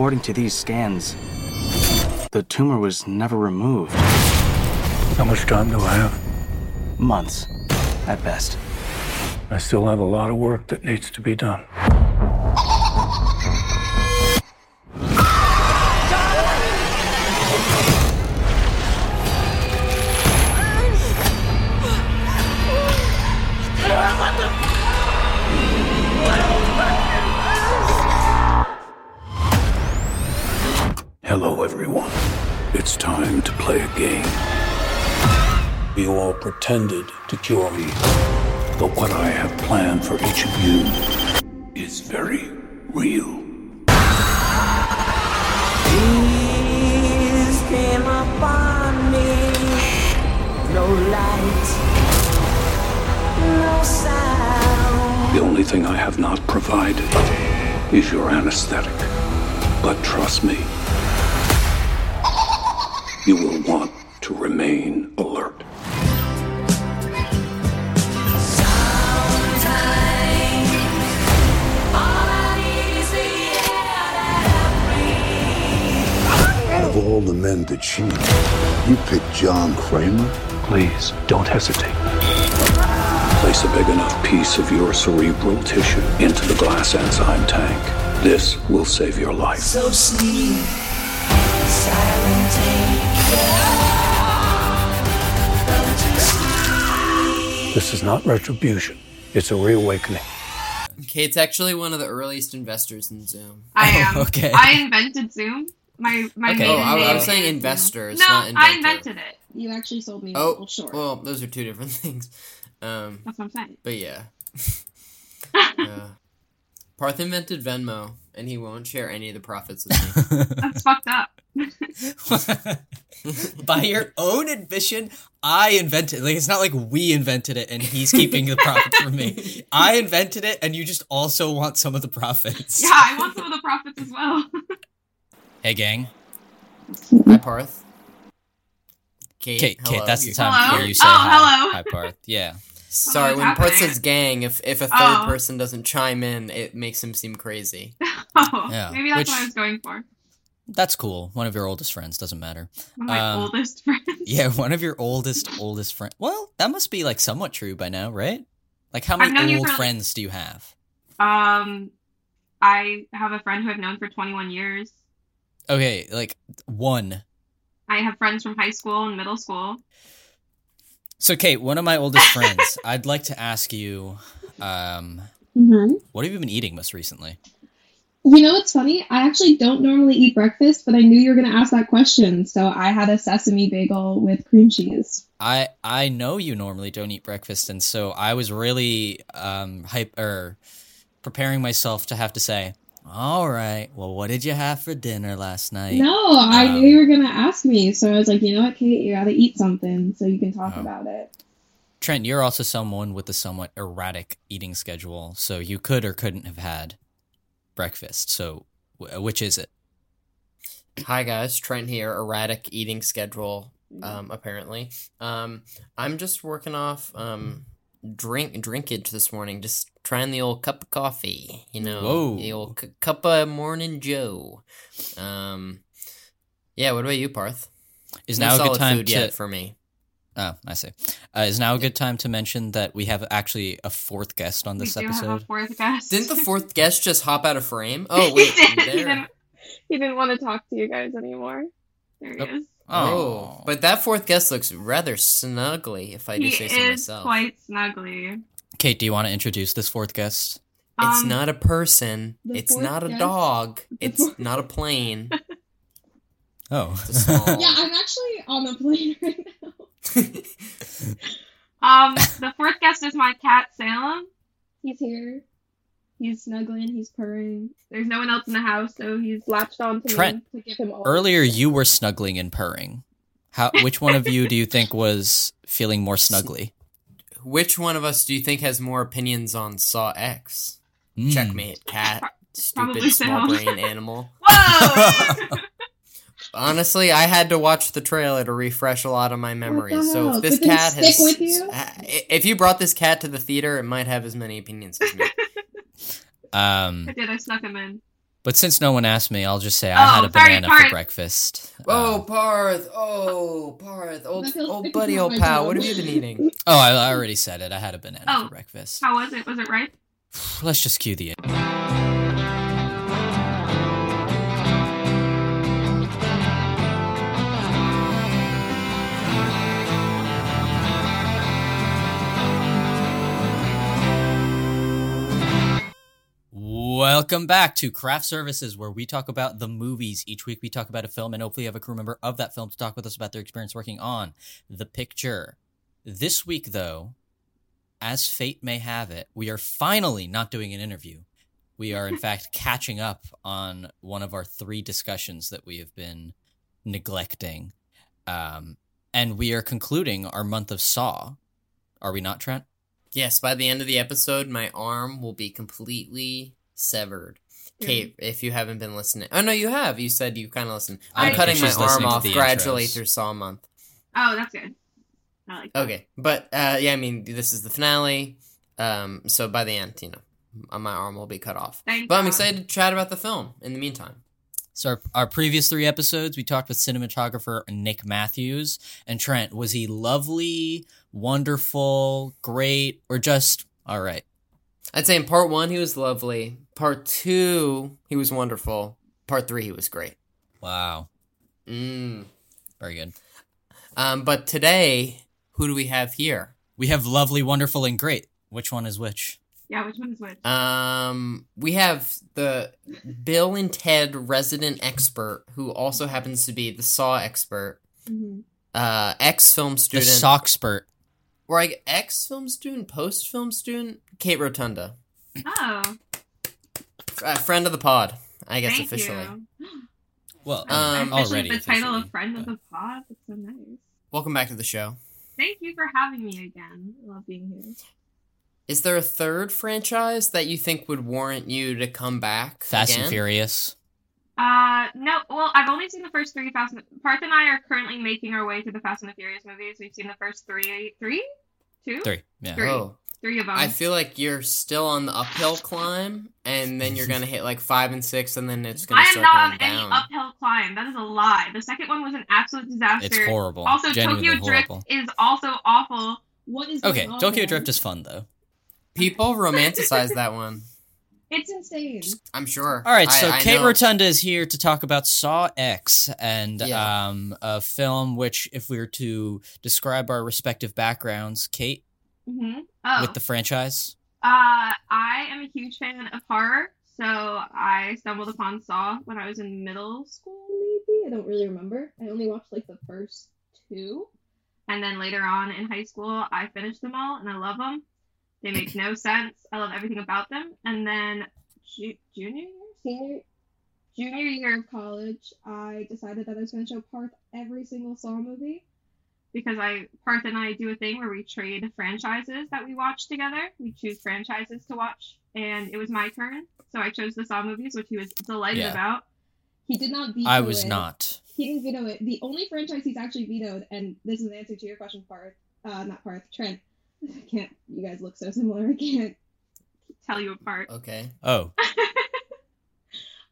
according to these scans, the tumor was never removed. How much time do I have? Months, at best. I still have a lot of work that needs to be done. All pretended to cure me, but what I have planned for each of you piece of your cerebral tissue into the glass enzyme tank. This will save your life. So sleep, silent This is not retribution, it's a reawakening. Kate's actually one of the earliest investors in Zoom. I am. Okay. I invented Zoom. My my Okay. maiden Oh, I, I was saying investors, No, not I invented it. You actually sold me Oh, little short. well, those are two different things. Um, That's what I'm saying. but yeah. Uh, Parth invented Venmo, and he won't share any of the profits with me. That's fucked up. By your own admission, I invented. Like it's not like we invented it and he's keeping the profits from me. I invented it, and you just also want some of the profits. Yeah, I want some of the profits as well. Hey, gang. Hi, Parth. Kate, Kate, hello. Kate, that's the time Hello? to you say Oh, hi. hello. Hi, Parth. Yeah. Sorry, when Parth happening? says gang, if if a third Oh. person doesn't chime in, it makes him seem crazy. oh, Yeah, maybe that's which- what I was going for. That's cool. One of your oldest friends doesn't matter. One of my Um, oldest friends. Yeah, one of your oldest oldest friend. Well, that must be like somewhat true by now, right? Like how many old for, like- friends do you have? Um, I have a friend who I've known for 21 years. Okay, like one. I have friends from high school and middle school. So, Kate, one of my oldest friends. I'd like to ask you, um, Mm-hmm. what have you been eating most recently? You know what's funny? I actually don't normally eat breakfast, but I knew you were going to ask that question, so I had a sesame bagel with cream cheese. I I know you normally don't eat breakfast, and so I was really um hype or preparing myself to have to say, "All right, well, what did you have for dinner last night?" No, I Um, knew you were going to ask me, so I was like, you know what, Kate, you got to eat something so you can talk Oh. about it. Trent, you're also someone with a somewhat erratic eating schedule, so you could or couldn't have had breakfast. So, wh- which is it? Hi guys, Trent here. Erratic eating schedule, um, apparently. Um, I'm just working off um drink drinkage this morning. Just trying the old cup of coffee. You know, Whoa. the old c- cup of morning Joe. Um, yeah. What about you, Parth? Is No now a good time food to? yet for me. Oh, I see. Uh, is now a good time to mention that we have actually a fourth guest on this we do have a episode? fourth guest. Didn't the fourth guest just hop out of frame? Oh wait, he, did. he, there. didn't, he didn't want to talk to you guys anymore. There he Oh. is. Oh, but that fourth guest looks rather snuggly, if I do He say so is myself. quite snuggly. Kate, do you want to introduce this fourth guest? It's Um, not a person. It's not a guest- dog. It's not a plane. Oh, It's a small- Yeah, I'm actually on the plane right now. Um, the fourth guest is my cat Salem. He's here. He's snuggling. He's purring. There's no one else in the house, so he's latched on to Trent, me to give him all. Earlier, you were snuggling and purring. How? Which one of you do you think was feeling more snuggly? Which one of us do you think has more opinions on Saw X? Mm. Checkmate, cat. Stupid small brain animal. Whoa! Honestly, I had to watch the trailer to refresh a lot of my memories. So if this cat stick has, with you? if you brought this cat to the theater, it might have as many opinions as me. Um, I did. I snuck him in. But since no one asked me, I'll just say I Oh, had a sorry, banana Parth. for breakfast. Oh, Um, Parth! Oh, Parth! Old, old buddy, old pal. job. What have you been eating? oh, I, I already said it. I had a banana Oh. for breakfast. How was it? Was it right? Let's just cue the. Welcome back to Craft Services, where we talk about the movies. Each week, we talk about a film, and hopefully, have a crew member of that film to talk with us about their experience working on the picture. This week, though, as fate may have it, we are finally not doing an interview. We are, in fact, catching up on one of our three discussions that we have been neglecting. Um, and we are concluding our month of Saw. Are we not, Trent? Yes, by the end of the episode, my arm will be completely severed. Kate, if you haven't been listening, oh no, you have. You said you kind of listened. I I'm don't cutting my arm off the gradually intros. through Saw month. Oh, that's good. I like that. Okay, but uh, yeah, I mean, this is the finale. Um, so by the end, you know, my arm will be cut off. Thank But I'm excited to chat about the film in the meantime. So our, our previous three episodes, we talked with cinematographer Nick Matthews and Trent. Was he lovely, wonderful, great, or just all right? I'd say in part one he was lovely. Part two he was wonderful. Part three he was great. Wow, Mm. very good. Um, but today, who do we have here? We have lovely, wonderful, and great. Which one is which? Yeah, which one is which? Um, we have the Bill and Ted resident expert, who also happens to be the Saw expert, Mhm. uh, ex film The student, sock spurt. Or like ex film student, post film student, Kate Rotunda, Oh, uh, friend of the pod, I guess thank officially. you. Well, Um, Officially already the title of friend of the pod. That's so nice. Welcome back to the show. Thank you for having me again. I love being here. Is there a third franchise that you think would warrant you to come back? Fast again? and Furious. Uh, no. Well, I've only seen the first three Fast. And, Parth and I are currently making our way to the Fast and the Furious movies. We've seen the first three, three, two, Three. Yeah. Three. Oh, three of them. I feel like you're still on the uphill climb, and then you're gonna hit like five and six, and then it's gonna I am start not going on any down. uphill climb. That is a lie. The second one was an absolute disaster. It's horrible. Also, Genuinely Tokyo Drift is also awful. What is Okay, Tokyo? Drift is fun though. People romanticize that one. It's insane. I'm sure. All right, I- so I Kate know. Rotunda is here to talk about Saw X and Yeah. um, a film which, if we were to describe our respective backgrounds, Kate hmm Oh, with the franchise. uh, I am a huge fan of horror, so I stumbled upon Saw when I was in middle school, maybe. I don't really remember. I only watched like the first two. And then later on in high school, I finished them all, and I love them. They make no sense. I love everything about them. And then ju- junior year, senior, junior year of college, I decided that I was going to show Parth every single Saw movie because I Parth and I do a thing where we trade franchises that we watch together. We choose franchises to watch, and it was my turn, so I chose the Saw movies, which he was delighted Yeah. about. He did not veto I was it. not. He didn't veto it. The only franchise he's actually vetoed, and this is an answer to your question, Parth. Uh, not Parth, Trent. I can't. You guys look so similar. I can't. Tell you apart. Okay. Oh,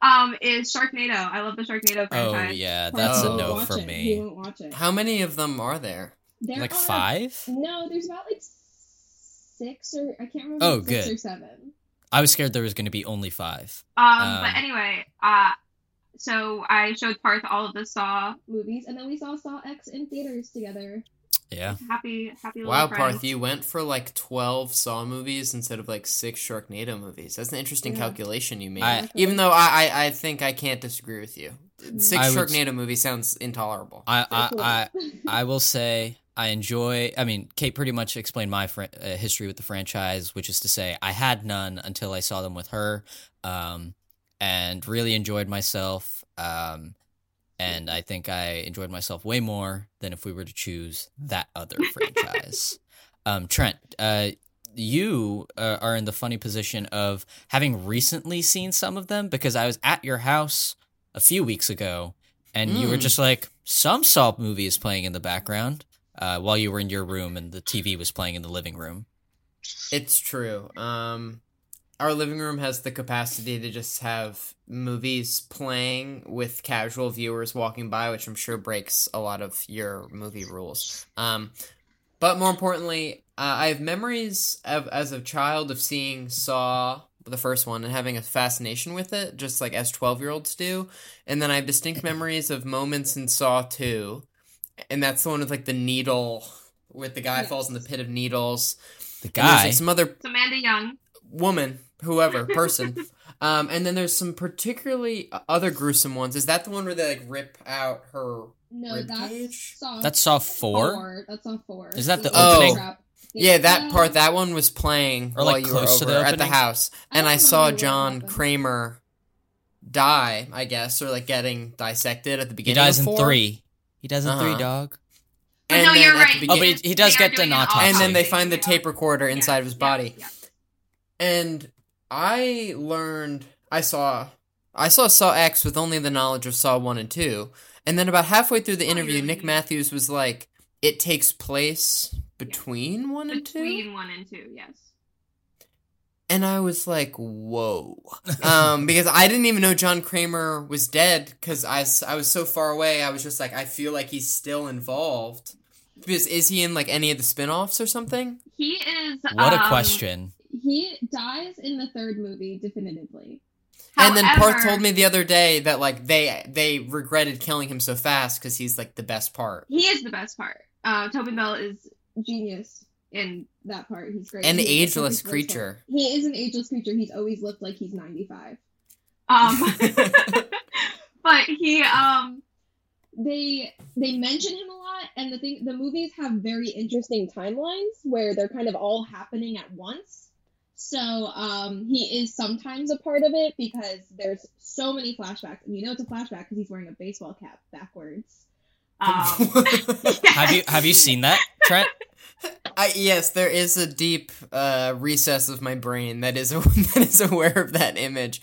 Um, is Sharknado. I love the Sharknado franchise. oh franchise. yeah, that's a Oh. won't no watch for it. He me. won't watch it. How many of them are there? There Like are- five? No, there's about like six or I can't remember. Oh, good. or seven. I was scared there was going to be only five. Um, Um, but anyway, uh, so I showed Parth all of the Saw. movies, and then we saw Saw X in theaters together. Yeah. Happy, happy Wow, friends. Parth, you went for like 12 Saw movies instead of like six Sharknado movies. That's an interesting Yeah. calculation you made. I- Even though I, I, I think I can't disagree with you. Six I would- Sharknado movies sounds intolerable. I I. I I will say I enjoy. I mean, Kate pretty much explained my fr- uh, history with the franchise, which is to say, I had none until I saw them with her, um, and really enjoyed myself. Um, and I think I enjoyed myself way more than if we were to choose that other franchise. Um, Trent, uh, you uh, are in the funny position of having recently seen some of them because I was at your house a few weeks ago, and you were Mm. just like, some Saw movie is playing in the background uh, while you were in your room and the TV was playing in the living room. It's true. Um, our living room has the capacity to just have movies playing with casual viewers walking by, which I'm sure breaks a lot of your movie rules. Um, but more importantly, uh, I have memories of as a child of seeing Saw the first one and having a fascination with it, just like as twelve year olds do. And then I have distinct memories of moments in Saw two, and that's the one with like the needle, with the guy falls in the pit of needles. The And guy. like, some other It's Amanda Young. woman, whoever, person. um, and then there's some particularly uh, other gruesome ones. Is that the one where they like rip out her? No, Rib that's cage? Saw That's Saw four. That's Saw four. Is that the opening? Yeah, that part. That one was playing Or, while like, you close were to over the at the house, and don't I saw John. Kramer die. I guess, or like getting dissected at the beginning. He dies of in four. three. He dies in three, Uh-huh. dog. And no, then you're at right. the Oh, but beginning- he, he does They get an doing autopsy. and then they find the tape recorder inside Yeah, of his yeah, body. yeah. And I learned I saw I saw Saw X with only the knowledge of Saw 1 and 2. And then about halfway through the Oh, interview. Nick Matthews was like, it takes place between 1 and 2? Between one and two, yes. And I was like, whoa. um, because I didn't even know John Kramer was dead because I, I was so far away. I was just like, I feel like he's still involved. Because is he in like any of the spin offs or something? He is. What a um, question. He dies in the third movie, definitively. and then Parth told me the other day that like they they regretted killing him so fast because he's like the best part. he is the best part. Uh, Tobin Bell is Genius in that part. He's great. An He's ageless perfect creature. He is an ageless creature. He's always looked like he's 95. um, but he um they they mention him a lot and the thing the movies have very interesting timelines where they're kind of all happening at once so um he is sometimes a part of it because there's so many flashbacks and you know it's a flashback because he's wearing a baseball cap backwards um Have you have you seen that, Trent? I, yes, there is a deep uh, recess of my brain that is that is aware of that image.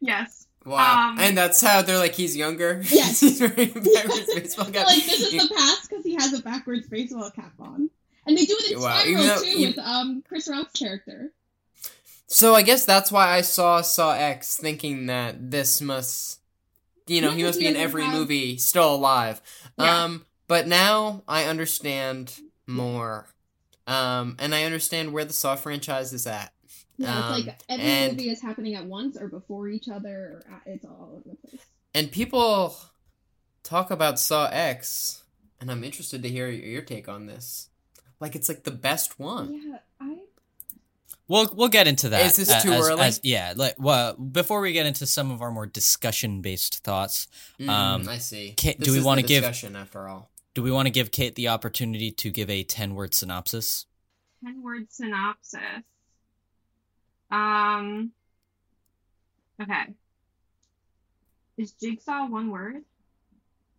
yes Wow, Um, and that's how they're like he's younger. Yes. he's wearing a backwards baseball cap. like this is the past because he has a backwards baseball cap on and they do it in Wow, Spiral though too you- with um Chris Rock's character. So I guess that's why I saw Saw X, thinking that this must, you know, he must be in every have- movie still alive. Yeah. Um, but now I understand more, um, and I understand where the Saw franchise is at. Yeah, Um, it's like every and- movie is happening at once or before each other. Or at, it's all over the place. And people talk about Saw X, and I'm interested to hear your take on this. Like it's like the best one. Yeah, I We'll we'll get into that. Is this a- too as- early? as- yeah. Like, well, before we get into some of our more discussion based thoughts, Mm, Um, I see. Kate, This do we wanna give- discussion after all? do we want to give Kate the opportunity to give a ten word synopsis? ten word synopsis um okay is jigsaw one word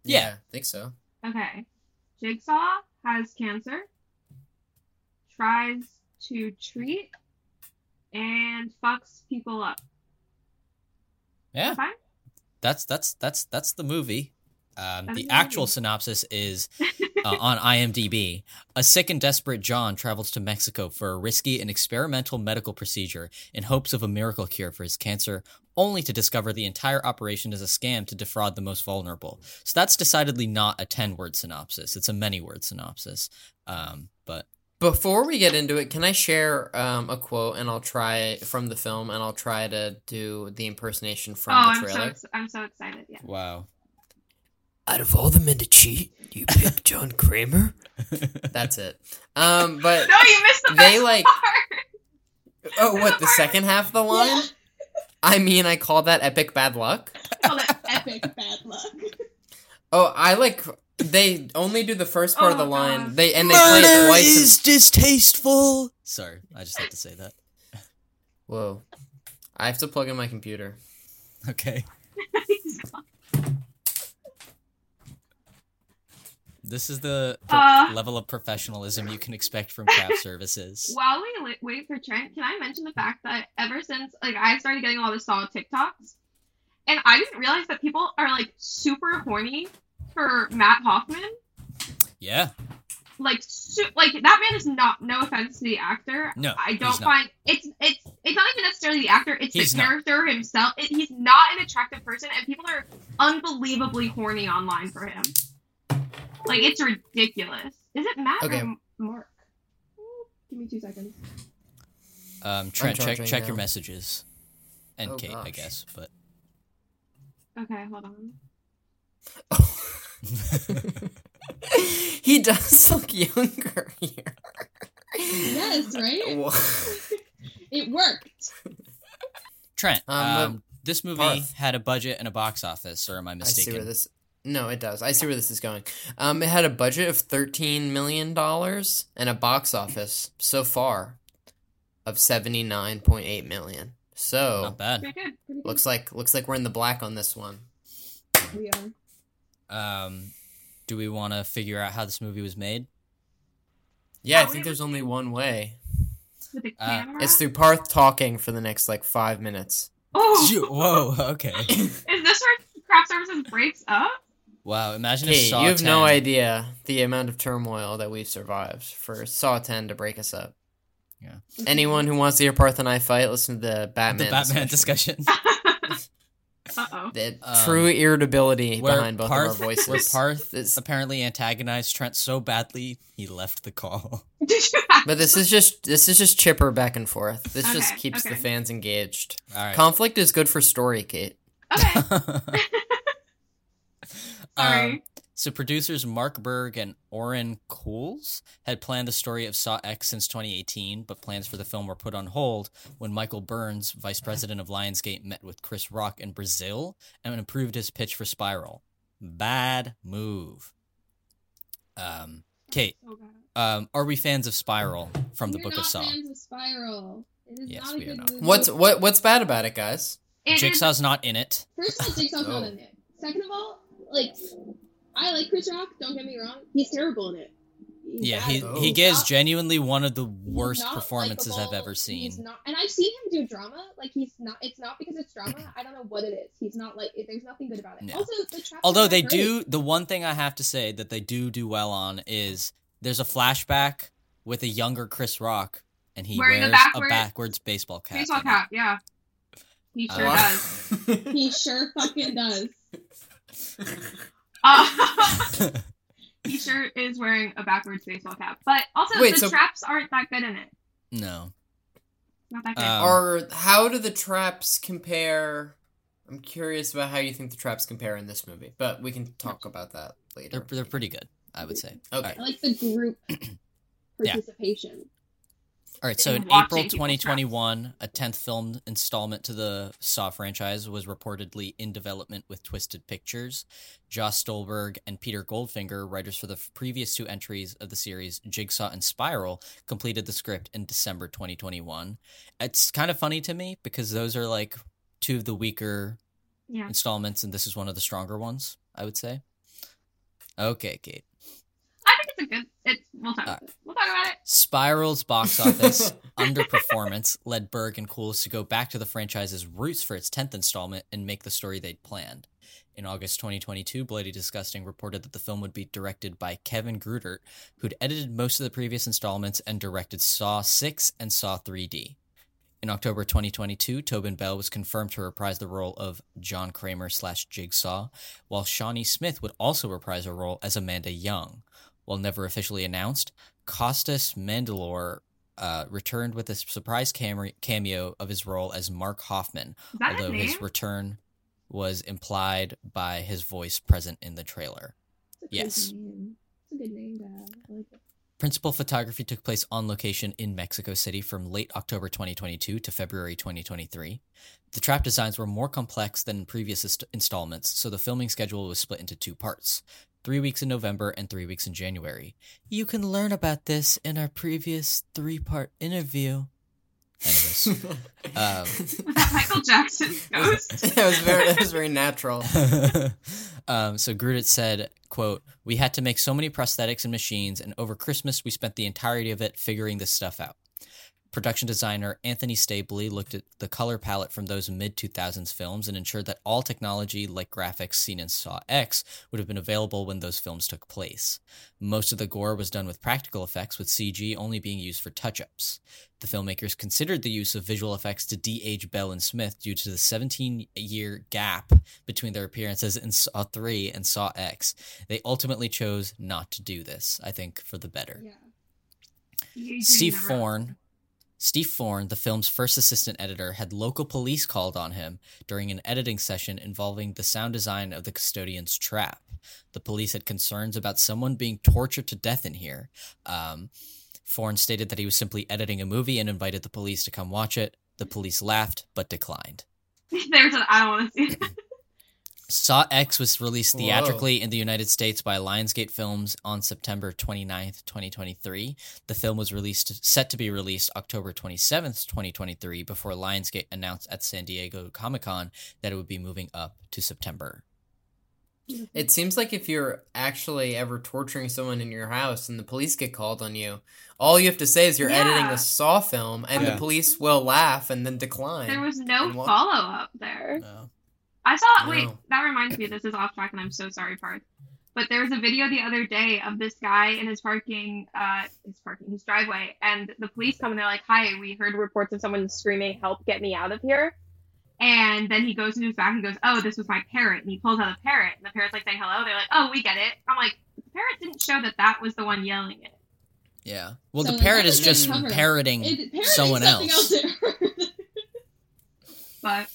Yeah. I think so. Okay. Jigsaw has cancer, tries to treat, and fucks people up. Yeah, Fine? that's that's that's that's the movie. Um, the actual synopsis is uh, on IMDb. A sick and desperate John travels to Mexico for a risky and experimental medical procedure in hopes of a miracle cure for his cancer, only to discover the entire operation is a scam to defraud the most vulnerable. So that's decidedly not a 10 word synopsis. It's a many word synopsis. Um, but Before we get into it, can I share um, a quote and I'll try from the film and I'll try to do the impersonation Oh, from the I'm so trailer? I'm so excited. Yeah. wow. Out of all the men to cheat, you pick John Kramer. That's it. Um, but No, you missed the They, best like- part. oh, what the second half of the line? I mean, I call that epic bad luck. call it epic bad luck. Oh, I like they only do the first part of the Oh, line. God. They and they play it twice. and- distasteful. Sorry, I just had to say that. Whoa, I have to plug in my computer. Okay. This is the pro- Uh. level of professionalism you can expect from craft services. While we li- wait for Trent, can I mention the fact that ever since like I started getting all the Saw TikToks, and I didn't realize that people are like super horny for Matt Hoffman. Yeah. like su- like that man is not no offense to the actor No, i don't not. find it's it's it's not even necessarily the actor it's He's the not. character himself it, he's not an attractive person and people are unbelievably horny online for him like it's ridiculous is it matt Okay. or mark give me two seconds Um, Trent, check charging check your messages, and Oh, Kate, I guess. But okay hold on he does look younger here. Yes, right? Wha- It worked. Trent, Um, um, this movie Parth. had a budget and a box office, or am I mistaken? I see mistaken? where this. No, it does. I see where this is going. Um, it had a budget of thirteen million dollars and a box office so far of seventy nine point eight million. So Not bad. pretty good pretty good looks like looks like we're in the black on this one. We are. Um, do we want to figure out how this movie was made? Yeah, I think there's only one way. with the Uh, camera It's through Parth talking for the next like five minutes. oh Whoa. Okay. is this where craft services breaks up Wow. Imagine if Kate, Saw you have no idea the amount of turmoil that we've survived for Saw 10 to break us up. Yeah. Anyone who wants to hear Parth and I fight, listen to the Batman. the Batman discussion. uh-oh The Um, true irritability where behind both Parth, of our voices. Where Parth This- apparently antagonized Trent so badly he left the call. but this is just this is just chipper back and forth. This just Okay, keeps the fans engaged. All right. Conflict is good for story, Kate. okay sorry Um, so producers Mark Burg and Oren Koules had planned the story of Saw X since 2018, but plans for the film were put on hold when Michael Burns, vice president of Lionsgate, met with Chris Rock in Brazil and improved his pitch for Spiral. Bad move. Um, Kate, um, are we fans of Spiral from the We're Book not of Saw? fans of Spiral. It is Yes, not a we are not. movie. What's what what's bad about it, guys? It is- Jigsaw's not in it. First of all, Jigsaw's Oh. not in it. Second of all, like, I like Chris Rock. Don't get me wrong. He's terrible in it. He's Yeah, he in it. Oh. he gives not- genuinely one of the worst not performances I've ever seen. He's not, and I've seen him do drama. Like he's not. It's not because it's drama. I don't know what it is. He's not like. There's nothing good about it. No. Also, the traps Although they great. do, the one thing I have to say that they do do well on is there's a flashback with a younger Chris Rock, and he Wearing a wears a, backwards baseball cap. baseball in it. cap yeah he sure Uh, does He sure fucking does. uh, he sure is wearing a backwards baseball cap but also Wait, the so- traps aren't that good in it no, not that good Um, or how do the traps compare? I'm curious about how you think the traps compare in this movie, but we can talk about that later. they're later. they're pretty good, I would say. Okay. I like the group Yeah. participation. All right, so in April 2021, a 10th film installment to the Saw franchise was reportedly in development with Twisted Pictures. Josh Stolberg and Peter Goldfinger, writers for the previous two entries of the series, Jigsaw and Spiral, completed the script in December 2021. It's kind of funny to me because those are like two of the weaker yeah installments, and this is one of the stronger ones, I would say. Okay, Kate. I it's it's we'll talk, about it. we'll talk about it Spiral's box office underperformance led Burg and Koules to go back to the franchise's roots for its 10th installment and make the story they'd planned. In August 2022, Bloody Disgusting reported that the film would be directed by Kevin Greutert, who'd edited most of the previous installments and directed Saw 6 and Saw 3D. In October 2022, Tobin Bell was confirmed to reprise the role of John Kramer slash Jigsaw, while Shawnee Smith would also reprise her role as Amanda Young. While never officially announced, Costas Mandylor uh, returned with a surprise cameo of his role as Mark Hoffman, although his return was implied by his voice present in the trailer. Yes. name. It's a good name to have. I like. Principal photography took place on location in Mexico City from late October 2022 to February 2023. The trap designs were more complex than in previous inst- installments, so the filming schedule was split into two parts three weeks in November and three weeks in January. You can learn about this in our previous three part interview. Anyways, um, michael jackson's ghost it was very it was very natural. um, so Greutert said, quote, We had to make so many prosthetics and machines, and over Christmas we spent the entirety of it figuring this stuff out. Production designer Anthony Stabley looked at the color palette from those mid 2000s films and ensured that all technology like graphics seen in Saw X would have been available when those films took place. Most of the gore was done with practical effects, with CG only being used for touch ups. The filmmakers considered the use of visual effects to de age Bell and Smith due to the 17 year gap between their appearances in Saw 3 and Saw X. They ultimately chose not to do this, I think, for the better. Yeah. You- you Steve Forn, Steve Forn, the film's first assistant editor, had local police called on him during an editing session involving the sound design of the custodian's trap. The police had concerns about someone being tortured to death in here. Um, Forn stated that he was simply editing a movie and invited the police to come watch it. The police laughed but declined. There's a, I don't want to see. Saw X was released Whoa. theatrically in the United States by Lionsgate Films on September 29th, 2023. The film was released set to be released October 27th, 2023 before Lionsgate announced at San Diego Comic-Con that it would be moving up to September. Mm-hmm. It seems like if you're actually ever torturing someone in your house and the police get called on you, all you have to say is you're editing a Saw film, and Yeah. the police will laugh and then decline. There was no follow up there. No. I saw. Wait, that reminds me. This is off track, and I'm so sorry, Parth. But there was a video the other day of this guy in his parking, uh, his parking, his driveway, and the police come and they're like, "Hi, we heard reports of someone screaming, help, get me out of here." And then he goes into his back and goes, "Oh, this was my parrot." And he pulls out a parrot, and the parrot's like saying hello. They're like, "Oh, we get it." I'm like, the parrot didn't show that that was the one yelling it. Yeah. Well, So the parrot is just uncovered. parroting It, parroting someone something else. But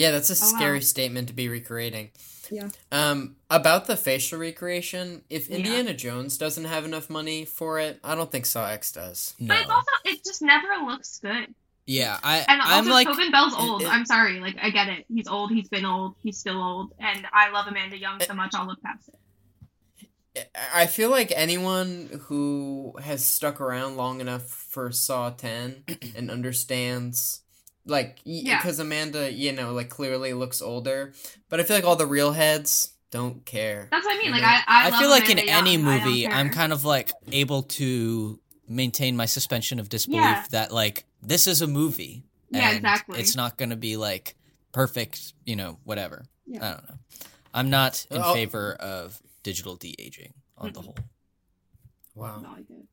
Yeah, that's a Oh, wow. scary statement to be recreating. Yeah. Um, about the facial recreation, if Yeah. Indiana Jones doesn't have enough money for it, I don't think Saw X does. No. but it's also it just never looks good. yeah, I And also, I'm like Tobin Bell's it- old. it- I'm sorry, like I get it. He's old. He's been old. He's still old. And I love Amanda Young so much. I'll look past it. I feel like anyone who has stuck around long enough for Saw 10 and understands, like, Yeah. because Amanda, you know, like clearly looks older, but I feel like all the real heads don't care. That's what I mean. You Like know? I, I, I love feel like in Amanda any Young. I movie, I'm kind of like able to maintain my suspension of disbelief Yeah. that like this is a movie. Yeah, and exactly. It's not going to be like perfect, you know, whatever. Yeah. I don't know. I'm not in Oh. favor of digital de aging on the whole. Wow. Not good.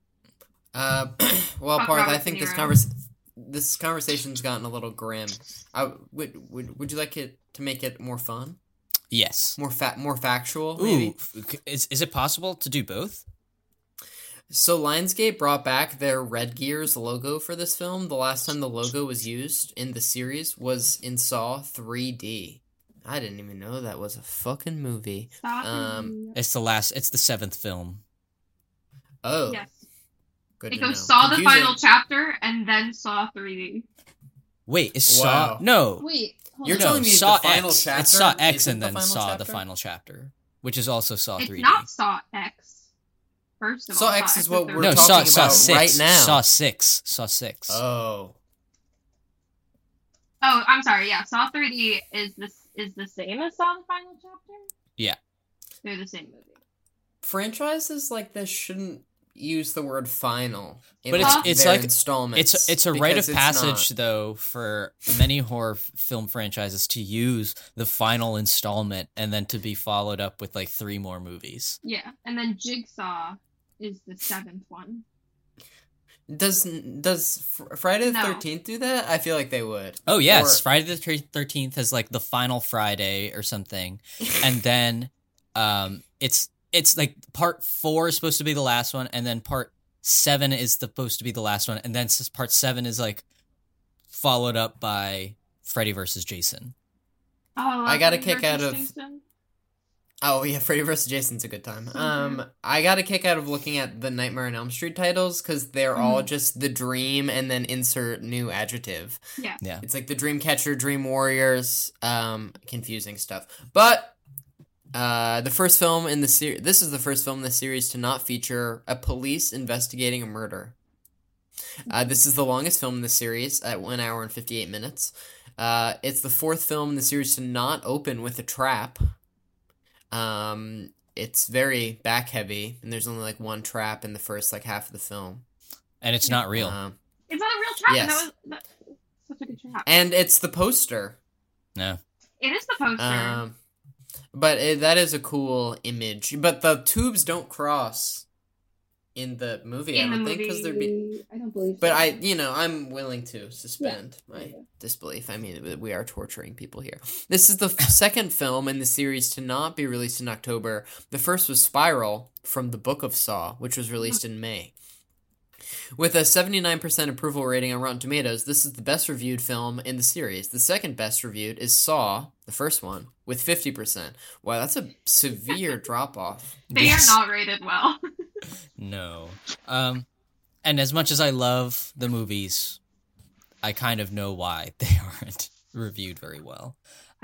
Uh, well, Fuck Parth, I think this Niro. Convers this conversation's gotten a little grim. I would would would you like it to make it more fun, Yes. more fat, more factual? Ooh, Maybe. f- is is it possible to do both? So Lionsgate brought back their Red Gears logo for this film. The last time the logo was used in the series was in Saw 3D. I didn't even know that was a fucking movie. Um, It's the last. It's the seventh film. Oh, yes. Good It to know. goes Saw the Confusing. final chapter and then Saw 3D. Wait, is Wow. Saw no? Wait, You're no, telling me the Saw final X. chapter It's Saw X and the then final Saw the final chapter, which is also Saw It's 3D. not Saw X. First of Saw all, X is what we're no, one. Saw talking Saw six. right now. Saw six. Saw six. Oh, Oh, I'm sorry. Yeah, Saw 3D is this is the same as Saw the final chapter. Yeah. They're the same movie. franchises like this shouldn't use the word final. In But it's- like it's their like- installments. It's it's a rite of passage not. though for many horror f- film franchises to use the final installment and then to be followed up with like three more movies. Yeah, and then Jigsaw is the seventh one. Does does Fr- Friday the No. Thirteenth do that? I feel like they would. Oh yes, Or- Friday the Thirteenth is like the final Friday or something, and then um, it's it's like part four is supposed to be the last one, and then part seven is supposed to be the last one, and then part seven is like followed up by Freddy versus Jason. Oh, I got a Freddy kick out versus of- Jason? Oh yeah, Freddy vs. Jason's a good time. So Um. I got a kick out of looking at the Nightmare on Elm Street titles because they're all Mhm. just the dream and then insert new adjective. Yeah. Yeah. It's like the Dream Catcher, Dream Warriors, um, confusing stuff. But uh, the first film in the series, this is the first film in the series to not feature a police investigating a murder. Uh, this is the longest film in the series at one hour and fifty eight minutes. Uh, it's the fourth film in the series to not open with a trap. Um, it's very back heavy, and there's only like one trap in the first like half of the film. And it's not real. Um, It's not a real trap. Yes. That was that, such a good trap. And it's the poster. No. It is the poster. Um, but it, that is a cool image. But the tubes don't cross in the movie. In I the don't think because there'd be. I don't believe. But so. I, you know, I'm willing to suspend my Yeah. disbelief. I mean, we are torturing people here. This is the second film in the series to not be released in October. The first was Spiral from the Book of Saw, which was released mm-hmm. in May. With a 79% approval rating on Rotten Tomatoes, this is the best reviewed film in the series. The second best reviewed is Saw, the first one, with 50%. Wow, that's a severe drop off. they Yes. are not rated well. No. Um, and as much as I love the movies, I kind of know why they aren't reviewed very well.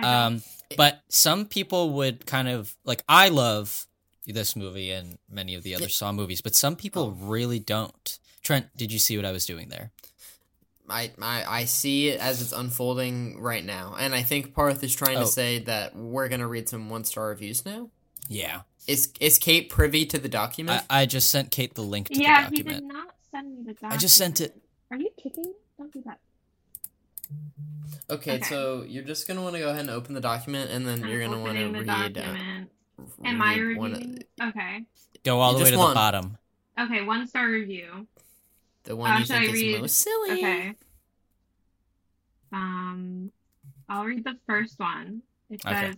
Um, but some people would kind of like I love this movie and many of the other Saw movies, but some people Oh. really don't. Trent, did you see what I was doing there? I, I I see it as it's unfolding right now, and I think Parth is trying Oh. to say that we're gonna read some one star reviews now. Yeah, Is is Kate privy to the document? I just sent Kate the link to yeah, the he did document. not send me the document. I just sent it. Are you kicking me? Don't do that. okay, okay. so you're just gonna want to go ahead and open the document, and then I'm you're gonna want to opening the read. Uh, document. Am I read one of- Okay. Go all You the way to won. the bottom. Okay, one star review. The one Uh, you should I think is read- most silly. Okay. Um, I'll read the first one. It Okay. says,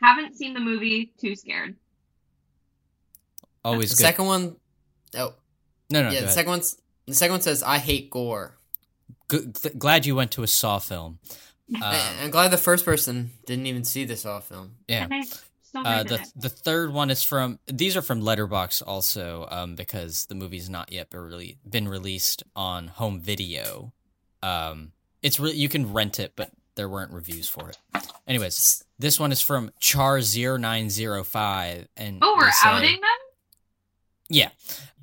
"Haven't seen the movie. Too scared." Always The good. second one, oh no, no, yeah, go the ahead. second one's the second one says I hate gore. Good, glad you went to a Saw film. Um, I- I'm glad the first person didn't even see the Saw film. yeah. And they still Uh, the the third one is from these are from Letterboxd also um, because the movie's not yet been, really, been released on home video. Um, it's re- you can rent it, but there weren't reviews for it. Anyways, this one is from Char 905 and Oh, we're say- outing them. Yeah.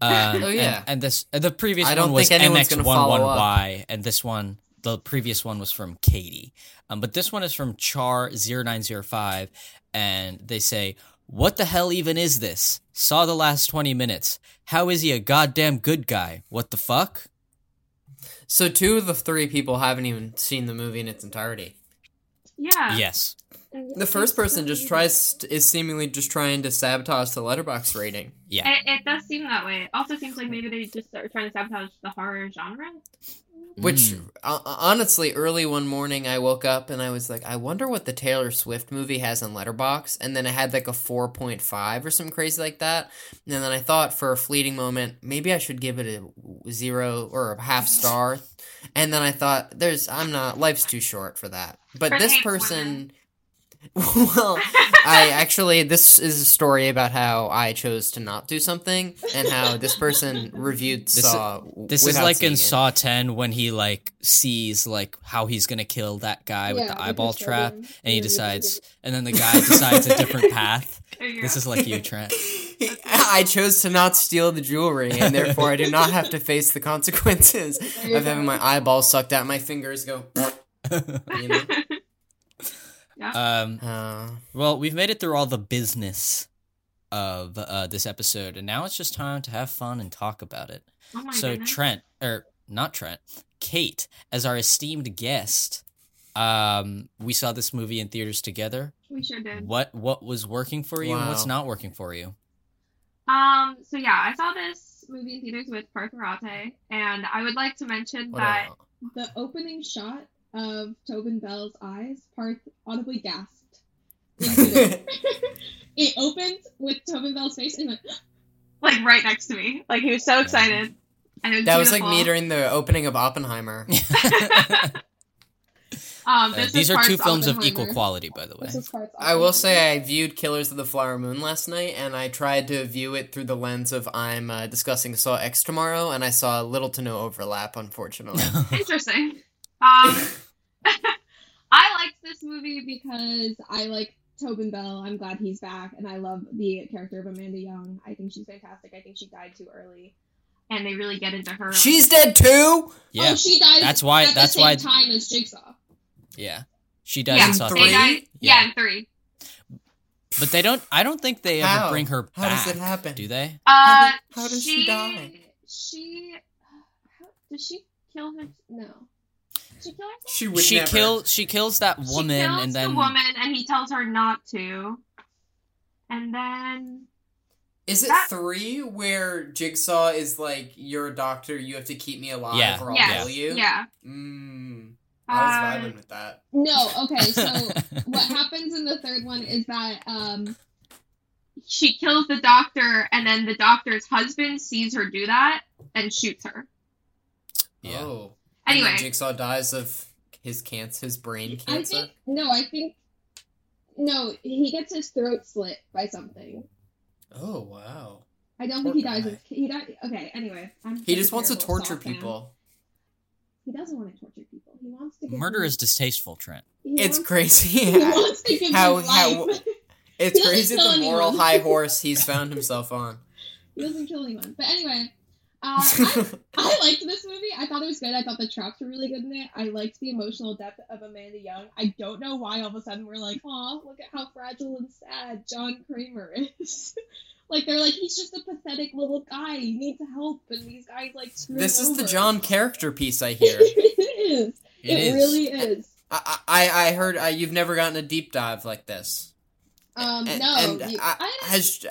Uh, Oh, yeah. And, and this uh, the previous I don't one was think anyone's gonna follow up. MX11Y, and this one the previous one was from Katie. Um, but this one is from Char 905 and they say, "What the hell even is this? Saw the last 20 minutes. How is he a goddamn good guy? What the fuck?" So two of the three people haven't even seen the movie in its entirety. Yeah. Yes. The first person just tries is seemingly just trying to sabotage the Letterboxd rating. Yeah. It, it does seem that way. It also seems like maybe they just are trying to sabotage the horror genre. Which Mm. uh, honestly, early one morning I woke up and I was like, I wonder what the Taylor Swift movie has on Letterboxd, and then it had like a four point five or something crazy like that. And then I thought for a fleeting moment, maybe I should give it a zero or a half star. And then I thought, there's I'm not life's too short for that. But For this hate person. well, I actually this is a story about how I chose to not do something and how this person reviewed This is- Saw. This is like in it. Saw 10 when he like sees like how he's going to kill that guy with the eyeball trap Logan- and he decides and then the guy decides a different path. There you This is like you, Trent. I chose to not steal the jewelry, and therefore I do not have to face the consequences of having my eyeballs sucked out, my fingers go. You know. Um, Uh, well, we've made it through all the business of uh, this episode, and now it's just time to have fun and talk about it. oh my so, goodness. Trent, or not Trent, Kate, as our esteemed guest, um, we saw this movie in theaters together. we sure did. What what was working for you, and what's not working for you? Um. So yeah, I saw this movie in theaters with Parth Arate, and I would like to mention what that The opening shot of Tobin Bell's eyes, Parth audibly gasped. it. it opened with Tobin Bell's face and went, like right next to me, like he was so excited, and it was that was like me during the opening of Oppenheimer. Um, Uh, these are two films of equal quality, by the way. This is Parth's I will say I viewed Killers of the Flower Moon last night, and I tried to view it through the lens of I'm uh, discussing Saw X tomorrow, and I saw little to no overlap, unfortunately. Interesting. Um, I liked this movie because I like Tobin Bell. I'm glad he's back, and I love the character of Amanda Young. I think she's fantastic. I think she died too early. and they really get into her. She's dead too. yeah, Oh, she died. That's why- At that's the why- time as Jigsaw. yeah. She does yeah, in Saw they three? died- Yeah. yeah, in three. But they don't. I don't think they ever How? bring her back. How does it happen? Do they? Uh, did- how does she die? She. How, does she kill her? No. She kill? She would she never. kills she kills that woman she kills and then the woman, and he tells her not to. And then Is it That- three where Jigsaw is like, "You're a doctor, you have to keep me alive, Yeah. or I'll Yes, kill you"? yeah. Mm, I was Uh, vibing with that. No, okay, so what happens in the third one is that um she kills the doctor, and then the doctor's husband sees her do that and shoots her. yeah. Oh. And then Anyway. Jigsaw dies of his cancer, his brain cancer. I cancer. think no, I think no, he gets his throat slit by something. Oh wow. I don't Poor think he dies. Of, he died. Okay. Anyway, I'm He just wants to torture Saw fan. people. He doesn't want to torture people. He wants to. Murder them- is distasteful, Trent. he It's wants- crazy. He wants to give How- them how- It's He crazy the moral high horse he's found himself on. he doesn't kill anyone. But anyway, uh, I, I liked this movie. I thought it was good. I thought the traps were really good in it. I liked the emotional depth of Amanda Young. I don't know why all of a sudden we're like, "Aw, look at how fragile and sad John Kramer is." like they're like, he's just a pathetic little guy. He needs help, and these guys like screw this is the. John character piece I hear. it is. It It, is. really is. I, I I heard uh, you've never gotten a deep dive like this. Um, and, no, and you- I- I- has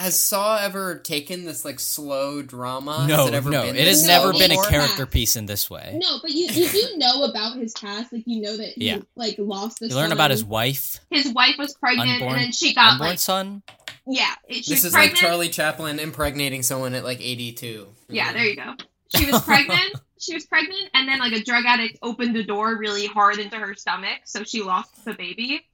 has Saw ever taken this like slow drama? no, has it ever no, been it has No, never been a before? character piece in this way. No, but you you do know about his past. Like you know that he Yeah. like lost the. You learn about his wife, His wife was pregnant, Unborn- and then she got unborn like son. yeah, it, This is pregnant. like Charlie Chaplin impregnating someone at like 82. Yeah, there you go. She was pregnant. she was pregnant, and then like a drug addict opened the door really hard into her stomach, so she lost the baby.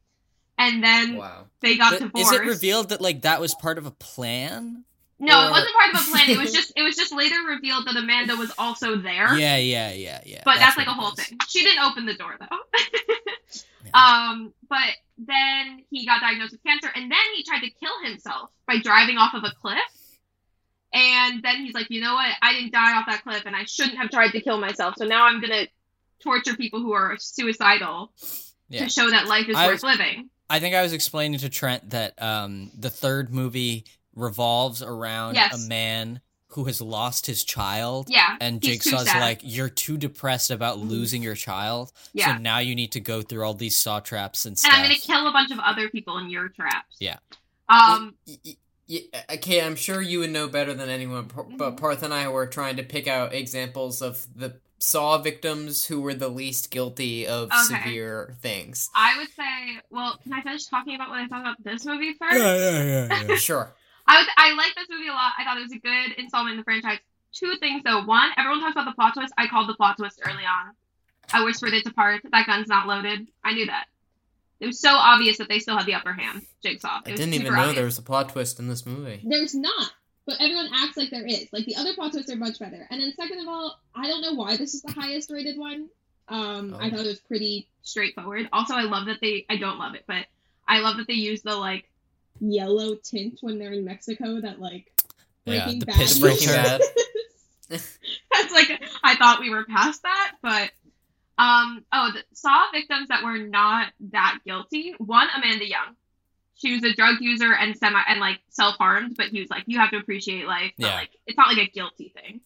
And then Wow. they got But divorced. is it revealed that like that was part of a plan? No, Or- it wasn't part of a plan. It was just it was just later revealed that Amanda was also there. Yeah, yeah, yeah, yeah. but that's, like a whole thing. She didn't open the door though. Um, but then he got diagnosed with cancer, and then he tried to kill himself by driving off of a cliff. And then he's like, you know what? I didn't die off that cliff, and I shouldn't have tried to kill myself. So now I'm gonna torture people who are suicidal Yeah. to show that life is I worth living. I think I was explaining to Trent that um, the third movie revolves around Yes. a man who has lost his child. Yeah, And he's too Jigsaw's like, you're too depressed about losing your child. Yeah. So now you need to go through all these saw traps and and stuff. And I'm gonna kill a bunch of other people in your traps. Yeah. Um, Y- y- y- okay, I'm sure you would know better than anyone, Mm-hmm. but Parth and I were trying to pick out examples of the Saw victims who were the least guilty of Okay. severe things. I would say, well, can I finish talking about what I thought about this movie first? yeah, yeah, yeah. Sure. I was I like this movie a lot. I thought it was a good installment in the franchise. Two things though. One, everyone talks about the plot twist. I called the plot twist early on. I whispered it to Parth. That gun's not loaded. I knew that. It was so obvious that they still had the upper hand. Jigsaw. It I didn't even know obvious. there was a plot twist in this movie. There's not, but everyone acts like there is. Like the other plot twists are much better. And then second of all, I don't know why this is the highest rated one. Um, I Oh. thought it was pretty straightforward. Also, I love that they. I don't love it, but I love that they use the like. yellow tint when they're in Mexico. That like Yeah, Breaking the Bad. piss Breaking. Bad. That's like I thought we were past that, but um. Oh, the, saw victims that were not that guilty. One, Amanda Young. She was a drug user and semi and like self harmed, but he was like, "You have to appreciate life." But Yeah. like, it's not like a guilty thing.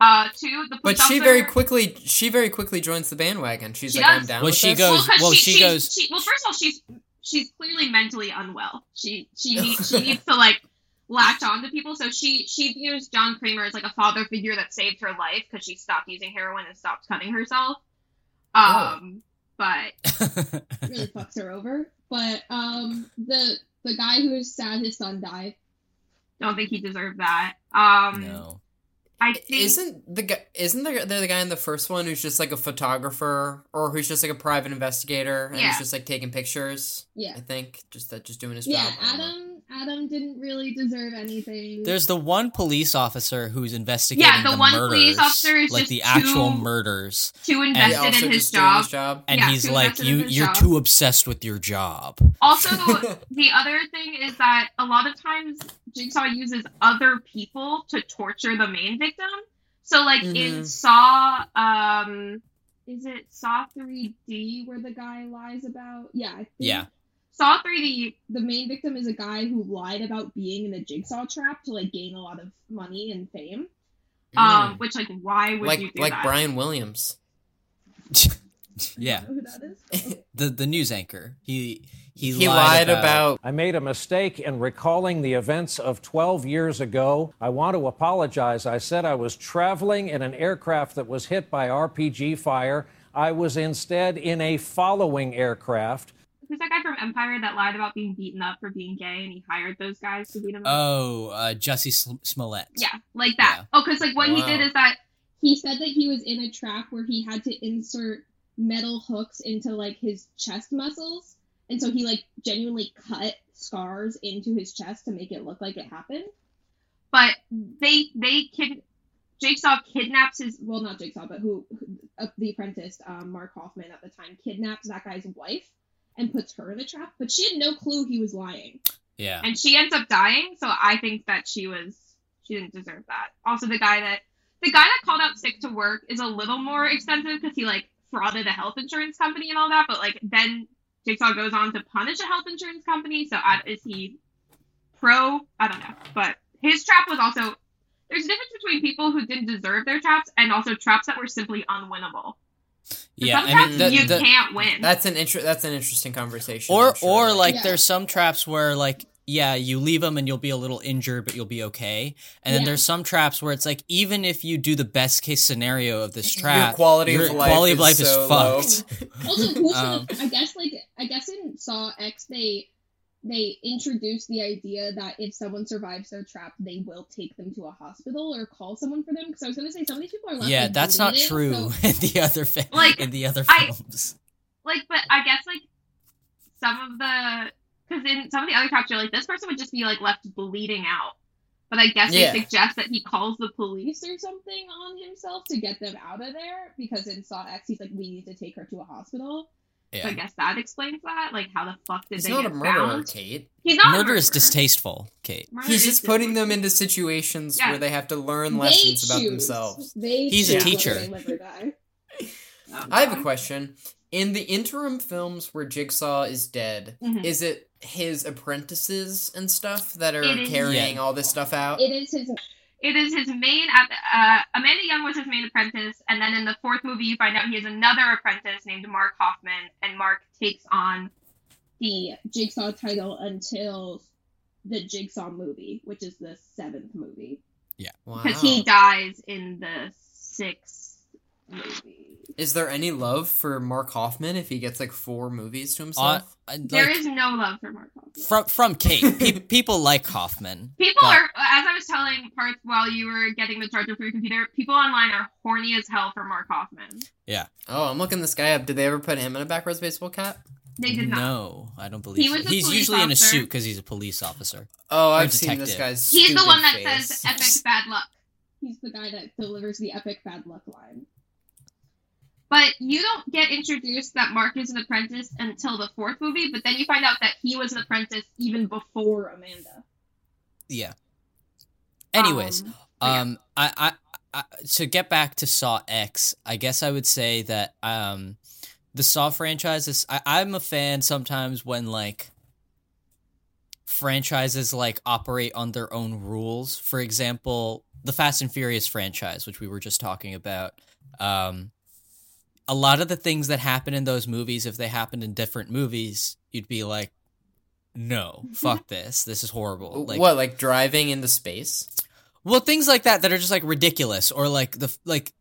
Uh, two, the But police she very quickly she very quickly joins the bandwagon. She's She like, I'm down Well, with she this. goes- 'cause well, she she's- goes- She, well, first of all, she's she's clearly mentally unwell. She she needs she needs to like latch on to people. So she she views John Kramer as like a father figure that saved her life because she stopped using heroin and stopped cutting herself. Um, but really fucks her over. But um, the the guy who's sad his son died. don't think he deserved that. Um, no. I think Isn't the guy? Isn't there the, the guy in the first one who's just like a photographer or who's just like a private investigator and Yeah. he's just like taking pictures? Yeah, I think just that, just doing his yeah. job. I. Adam Adam didn't really deserve anything. There's the one police officer who's investigating Yeah, the the one murders, police officer is like just the actual too- murders, too He invested also in his job. his job. and Yeah, he's like, "You, you're job. too obsessed with your job." Also, the other thing is that a lot of times Jigsaw uses other people to torture the main victim. So, like in Mhm. Saw, um, Is it Saw 3D where the guy lies about? Yeah, I think Yeah. Saw 3D, The main victim is a guy who lied about being in the jigsaw trap to like gain a lot of money and fame. Um, which like why would like you do like that? Brian Williams. yeah, Who that is? the the news anchor. He he, He lied about, about I made a mistake in recalling the events of 12 years ago. I want to apologize. I said I was traveling in an aircraft that was hit by RPG fire. I was instead in a following aircraft. Who's that guy from Empire that lied about being beaten up for being gay and he hired those guys to beat him up? Oh, uh, Jussie Sl- Smollett. yeah, like that. Oh, because like what he did is that He said that he was in a trap where he had to insert metal hooks into like his chest muscles, and so he like genuinely cut scars into his chest to make it look like it happened. but they they kid Jigsaw kidnaps his Well, not Jigsaw, but who, who uh, the apprentice, um, Mark Hoffman at the time, kidnaps that guy's wife and puts her in a trap, but she had no clue he was lying. Yeah. and she ends up dying. So I think that she was she didn't deserve that. Also, the guy that the guy that called out sick to work is a little more expensive because he like frauded a health insurance company and all that. But like then Jigsaw goes on to punish a health insurance company. So I, is he pro? I don't know. But his trap was also there's a difference between people who didn't deserve their traps and also traps that were simply unwinnable. Yeah, Some I mean, traps the, you the- can't win. that's an inter- that's an interesting conversation. or sure. or like Yeah. there's some traps where like yeah you leave them and you'll be a little injured but you'll be okay and then there's some traps where it's like even if you do the best case scenario of this your trap quality your of life quality is of life is so low. fucked Also, who should Um, I guess like I guess in Saw X they they introduced the idea that if someone survives their trap, they will take them to a hospital or call someone for them. Because I was gonna say some of these people are left yeah like, that's not true so- in the other fi- Like, in the other I- films like but i guess like some of the because in some of the other traps you're like this person would just be like left bleeding out but i guess Yeah. they suggest that he calls the police police or something on himself to get them out of there because in Saw X he's like, we need to take her to a hospital. So i guess that explains that like how the fuck did He's they not a murderer, found Kate. he's not murder is distasteful kate Murder He's just putting them into situations Yeah. where they have to learn They lessons about themselves. They He's a teacher. whether they live or die. I have a question. In the interim films where Jigsaw is dead, Mhm. is it his apprentices and stuff that are carrying Yeah. all this stuff out? It is his it is his main uh, amanda young was his main apprentice and then in the fourth movie you find out he has another apprentice named mark hoffman and mark takes on the Jigsaw title until the Jigsaw movie, which is the seventh movie. Yeah, because he dies in the sixth movie Is there any love for Mark Hoffman if he gets like four movies to uh, himself? uh, like, is no love for Mark Hoffman. from from kate pe- people like hoffman People but- are, as I was telling Parth while you were getting the charger for your computer, people online are horny as hell for Mark Hoffman. Yeah. Oh, I'm looking this guy up. Did they ever put him in a backwards baseball cap? They did not. no i don't believe He was he's police usually in a suit because he's a police officer Oh, I've seen this detective. guy's. He's the one that face. says epic bad luck. He's the guy that delivers the epic bad luck line. But you don't get introduced that Mark is an apprentice until the fourth movie, but then you find out that he was an apprentice even before Amanda. yeah anyways Um, yeah. Um, I, I, I, to get back to Saw X, I guess I would say that um, the Saw franchise is. I, I'm a fan sometimes when like franchises like operate on their own rules. For example, the Fast and Furious franchise, which we were just talking about. Um, a lot of the things that happen in those movies, if they happened in different movies, you'd be like, "No, fuck this. This is horrible." Like, what, like driving into space? well, things like that that are just like ridiculous, or like the like,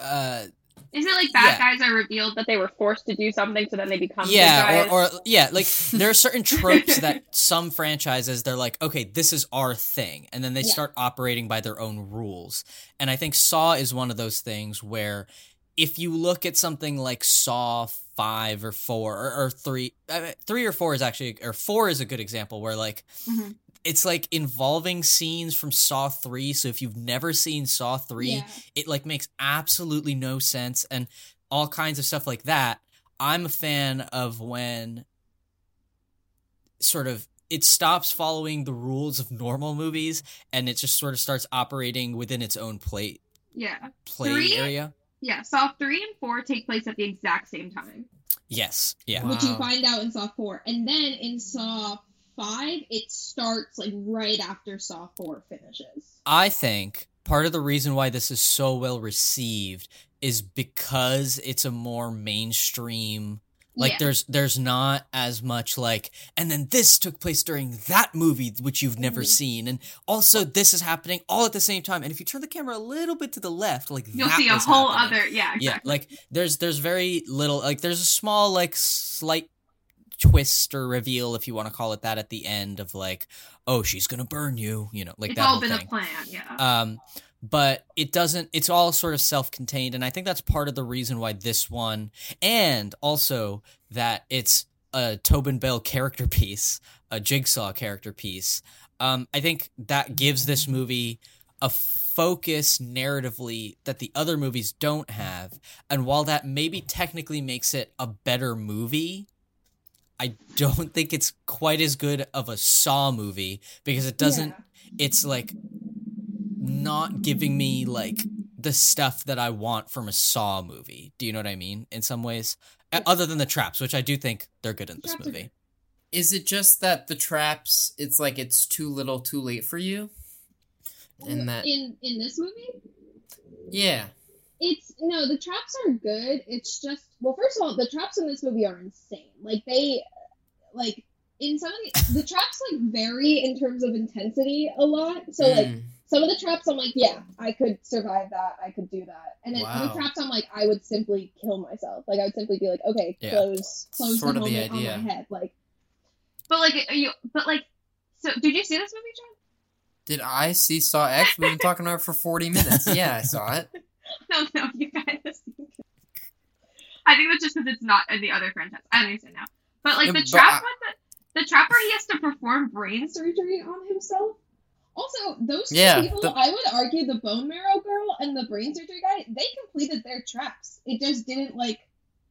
uh, Is it like bad yeah. guys are revealed that they were forced to do something, so then they become good yeah, guys? or, or yeah, like there are certain tropes that some franchises they're like, okay, this is our thing, and then they Yeah. start operating by their own rules. And I think Saw is one of those things where if you look at something like Saw five or four or, or three, I mean, three or four is actually or four is a good example where like Mhm. it's like involving scenes from Saw 3. So if you've never seen Saw 3, Yeah. it like makes absolutely no sense and all kinds of stuff like that. I'm a fan of when sort of it stops following the rules of normal movies and it just sort of starts operating within its own plate. yeah, play Three? area. Yeah. Saw three and four take place at the exact same time. Yes. Yeah. which you find out in Saw 4. And then in Saw 5, it starts like right after Saw 4 finishes. I think part of the reason why this is so well received is because it's a more mainstream like Yeah. there's there's not as much like and then this took place during that movie which you've never Mhm. seen and also this is happening all at the same time and if you turn the camera a little bit to the left like You'll see a whole happening. other yeah, exactly. yeah like there's there's very little like there's a small like slight twist or reveal if you want to call it that at the end of like oh she's gonna burn you you know like it's that all been thing a plan, yeah. um but it doesn't it's all sort of self-contained and i think that's part of the reason why this one and also that it's a tobin bell character piece a jigsaw character piece um i think that gives this movie a focus narratively that the other movies don't have and while that maybe technically makes it a better movie i don't think it's quite as good of a saw movie because it doesn't Yeah. it's like not giving me like the stuff that I want from a Saw movie. Do you know what I mean? In some ways, Uh, other than the traps, which I do think they're good in this Traps are movie. Is it just that the traps? It's like it's too little, too late for you, In that in in this movie, yeah. it's no the traps are good. It's just well, first of all, the traps in this movie are insane. Like they, like in some of the the traps like vary in terms of intensity a lot. So like Mm. Some of the traps I'm like, yeah, I could survive that. I could do that. And then Wow. other traps I'm like, I would simply kill myself. Like I would simply be like, okay, Yeah. close, close Sort the of the idea. on my head. Like But like are you but like so did you see this movie, John? Did I see Saw X? We've been talking about it for forty minutes. Yeah, I saw it. No, no, you guys. I think that's just because it's not in the other franchise. I understand now. But like the but trap I- one, the, the trap where he has to perform brain surgery on himself. Also, those two Yeah, people, the- I would argue the bone marrow girl and the brain surgery guy, they completed their traps. It just didn't like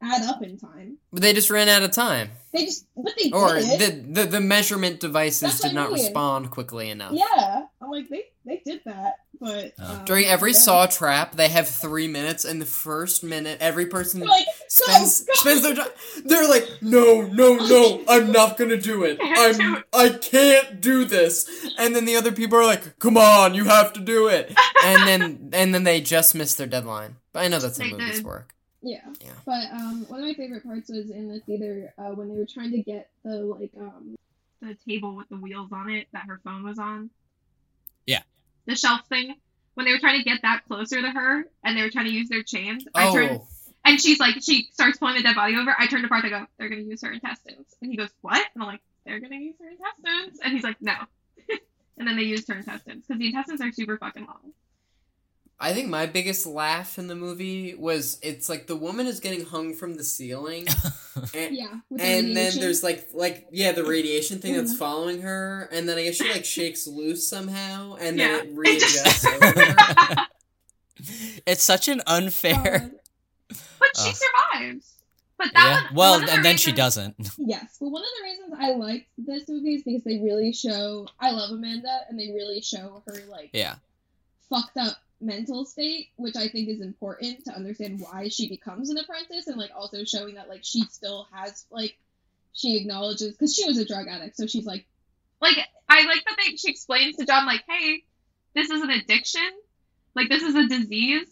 add up in time. But they just ran out of time, They just, but they or did. the the, the measurement devices That's did not mean. respond quickly enough. yeah, I'm like they they did that, but Oh. um, During every yeah. Saw trap, they have three minutes, and the first minute, every person They're like spends go, go. spends their time. They're like, no, no, no, I'm not gonna do it. I'm. I can't do this. And then the other people are like, come on, you have to do it. And then and then they just miss their deadline. But I know that's how They movies did. work. Yeah. Yeah. But um, one of my favorite parts was in the theater uh, when they were trying to get the like um the table with the wheels on it that her phone was on. The shelf thing. When they were trying to get that closer to her and they were trying to use their chains, I Oh, turned and she's like she starts pulling the dead body over. I turned to Parth, I go, They're gonna use her intestines. And he goes, What? And I'm like, They're gonna use her intestines and he's like, No. and then they used her intestines. Because the intestines are super fucking long. I think my biggest laugh in the movie was it's like the woman is getting hung from the ceiling, and, yeah. With the and then there's like like yeah the radiation thing that's following her, and then I guess she like shakes loose somehow, and Yeah. then it readjusts over it's such an unfair. Uh, But she Ugh. survives. But that yeah. one, Well, one of the and then she doesn't. Yes, but one of the reasons I like this movie is because they really show I love Amanda and they really show her like Yeah. fucked up mental state, which I think is important to understand why she becomes an apprentice and like also showing that like she still has like she acknowledges because she was a drug addict, so she's like like I like that they she explains to John like, hey, this is an addiction, like this is a disease.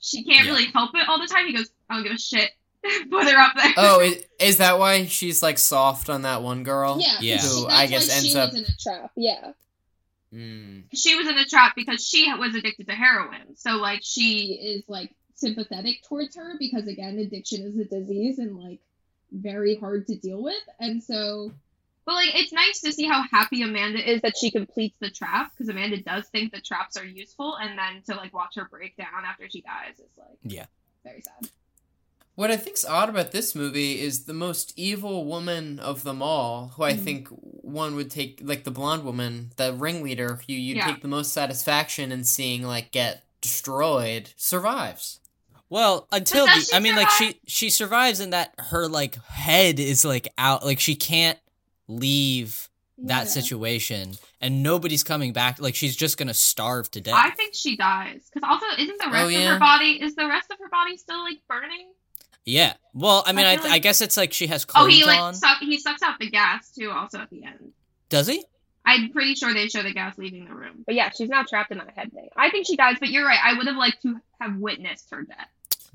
She can't Yeah. really help it all the time. He goes, I don't give a shit. Put her up there. Oh, is, is that why she's like soft on that one girl? yeah, 'cause Yeah. Who that's I guess why ends up. in a trap. Yeah, Mm. she was in a trap because she was addicted to heroin. So like she, she is like sympathetic towards her because again, addiction is a disease and like very hard to deal with, and so but like it's nice to see how happy Amanda is that she completes the trap because Amanda does think the traps are useful, and then to like watch her break down after she dies is like Yeah. very sad. What I think's odd about this movie is the most evil woman of them all, who I Mhm. think one would take, like the blonde woman, the ringleader, who you'd Yeah. take the most satisfaction in seeing like get destroyed, survives. Well, until the, she I mean, like she she survives in that her like head is like out, like she can't leave that Yeah. situation, and nobody's coming back. Like she's just gonna starve to death. I think she dies because also isn't the rest of yeah? her body is the rest of her body still like burning? Yeah. Well, I mean, I I, feel I, guess it's like she has oh, clothes Oh, clothes he like on. suck, he sucks out the gas too. Also at the end, Does he? I'm pretty sure they show the gas leaving the room. But yeah, she's now trapped in that head thing. I think she dies, but you're right. I would have liked to have witnessed her death.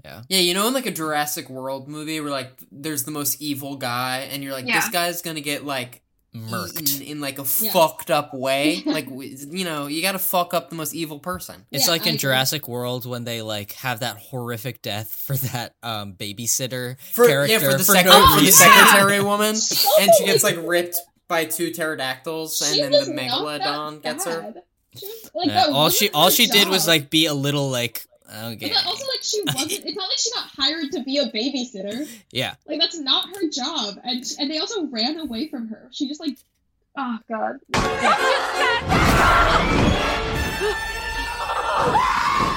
Yeah. Yeah, you know, in like a Jurassic World movie where like there's the most evil guy, and you're like, Yeah. this guy's gonna get like Murked. eaten in like a Yeah. fucked up way. like, you know, you gotta fuck up the most evil person. It's Yeah, like I in agree. Jurassic World when they like have that horrific death for that um babysitter For, character yeah, for the, for second, no for the secretary woman, So and she gets like ripped by two pterodactyls, and was then the megalodon gets her. She was- like, Yeah, all she all she did was like be a little like okay. But also, like, she wasn't. It's not like she got hired to be a babysitter. Yeah. Like, that's not her job. And and they also ran away from her. She just like Oh god.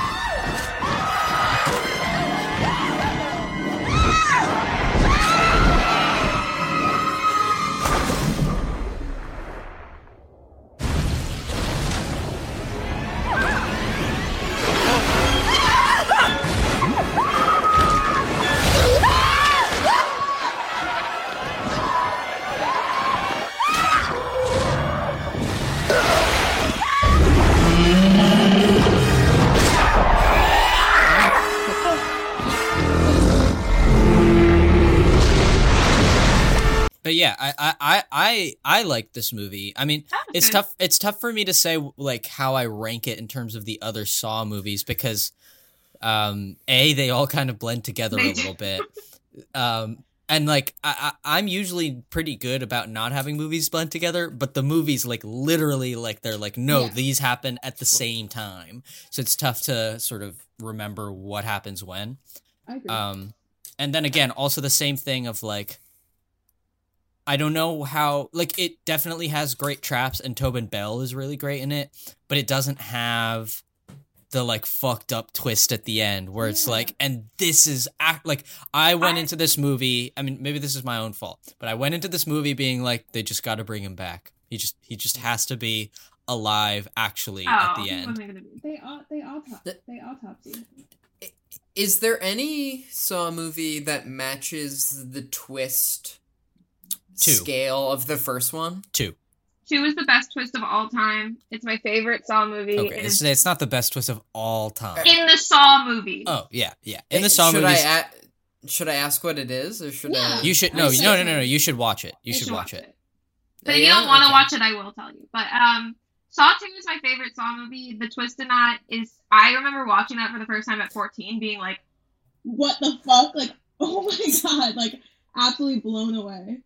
But yeah, I I I I, I like this movie. I mean, That was it's tough it's tough for me to say like how I rank it in terms of the other Saw movies because um a they all kind of blend together a little bit. Um and like I, I I'm usually pretty good about not having movies blend together, but the movies like literally like they're like no, Yeah. these happen at the same time. So it's tough to sort of remember what happens when. I agree. Um, and then again, also the same thing of like, I don't know how like it definitely has great traps, and Tobin Bell is really great in it, but it doesn't have the like fucked up twist at the end where it's Yeah. like, and this is act like I went I- into this movie. I mean, maybe this is my own fault, but I went into this movie being like, they just got to bring him back. He just he just has to be alive actually Oh, at the end. wasn't gonna be- they au- they autopsy. The- They autopsy. Is there any Saw movie that matches the twist Two. scale of the first one? Two. Two is the best twist of all time. It's my favorite Saw movie. Okay, it's, it's not the best twist of all time. in the Saw movie. Oh yeah, yeah. In the Saw should movies, I a- should I ask what it is, or should Yeah. I? you should I no, say no, no, no, no. You should watch it. You You should watch it. But if you don't want to Okay. watch it, I will tell you. But um, Saw Two is my favorite Saw movie. The twist in that is, I remember watching that for the first time at 14, being like, What the fuck? Like, oh my god! Like, absolutely blown away.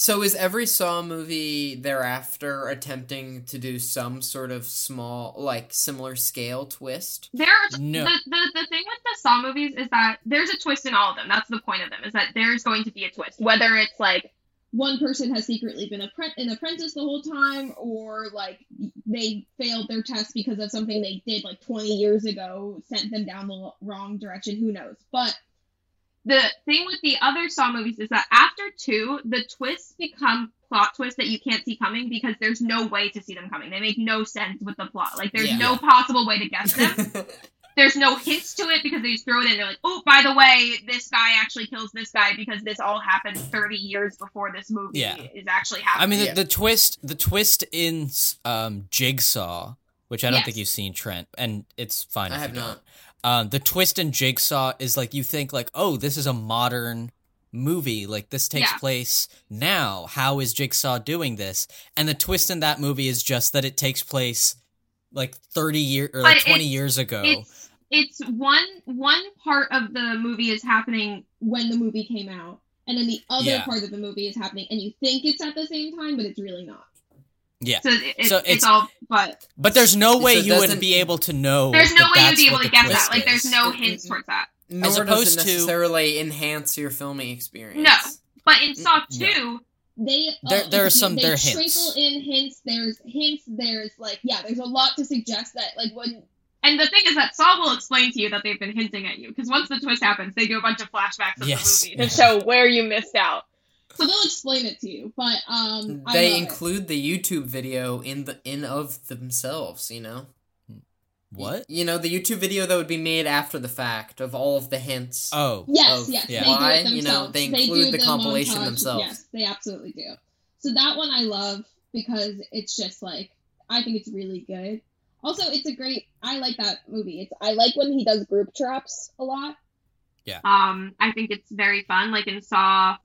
So is every Saw movie thereafter attempting to do some sort of small, like similar scale twist? There's No. the, the the thing with the Saw movies is that there's a twist in all of them. That's the point of them. Is that there's going to be a twist, whether it's like One person has secretly been an apprentice the whole time, or like they failed their test because of something they did like 20 years ago, sent them down the wrong direction. Who knows? But the thing with the other Saw movies is that after two, the twists become plot twists that you can't see coming because there's no way to see them coming. They make no sense with the plot. Like there's Yeah. no possible way to guess them. there's no hints to it because they just throw it in. They're like, oh, by the way, this guy actually kills this guy because this all happened 30 years before this movie Yeah. is actually happening. I mean, the, the twist, the twist in um, Jigsaw, which I don't Yes. think you've seen, Trent, and it's fine. I if have you not. don't. Um, the twist in Jigsaw is like you think like, oh, this is a modern movie. Like this takes Yeah. place now. How is Jigsaw doing this? And the twist in that movie is just that it takes place like thirty years or like twenty years ago. it's it's one one part of the movie is happening when the movie came out, and then the other Yeah. part of the movie is happening, and you think it's at the same time, but it's really not. Yeah. so, it, it's, So it's, it's- all but But there's no way it you would doesn't- be able to know. there's no way you'd be able to guess twist that like there's is. no hints towards that Nor As does opposed it to- necessarily enhance your filming experience. No. but in Saw no. 2 They There- uh, there are if some- they there are trickle hints. in hints. There's hints. There's like yeah. There's a lot to suggest that like when And the thing is that Saw will explain to you that they've been hinting at you because once the twist happens, they do a bunch of flashbacks of Yes. the movie to show where you missed out. So they'll explain it to you. But um, I They love it. include the YouTube video in the in of themselves. You know. What? You know the YouTube video that would be made after the fact of all of the hints. Oh, Yes, of yes. yeah. They do why, it you know, they do include the compilation montage. themselves. Yes, they absolutely do. So that one I love. because it's just like I think it's really good. Also, it's a great. I like that movie. It's I like when he does group traps a lot. Yeah. Um, I think it's very fun. Like in Saw,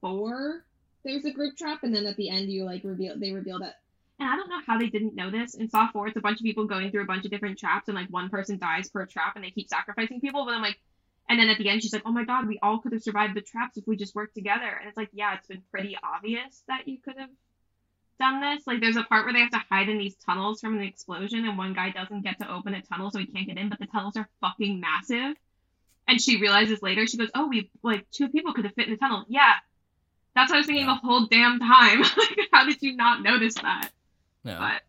Four, there's a group trap, and then at the end you like reveal they reveal that. and I don't know how they didn't know this. In Saw 4, it's a bunch of people going through a bunch of different traps, and like one person dies per trap, and they keep sacrificing people. But I'm like, and then at the end, she's like, oh my god, we all could have survived the traps if we just worked together. And it's like, yeah, it's been pretty obvious that you could have done this. Like, there's a part where they have to hide in these tunnels from an explosion, and one guy doesn't get to open a tunnel, so he can't get in, but the tunnels are fucking massive. And she realizes later, she goes, oh, we, like, two people could have fit in the tunnel. Yeah. That's what I was thinking the whole damn time. like, how did you not notice that? No. But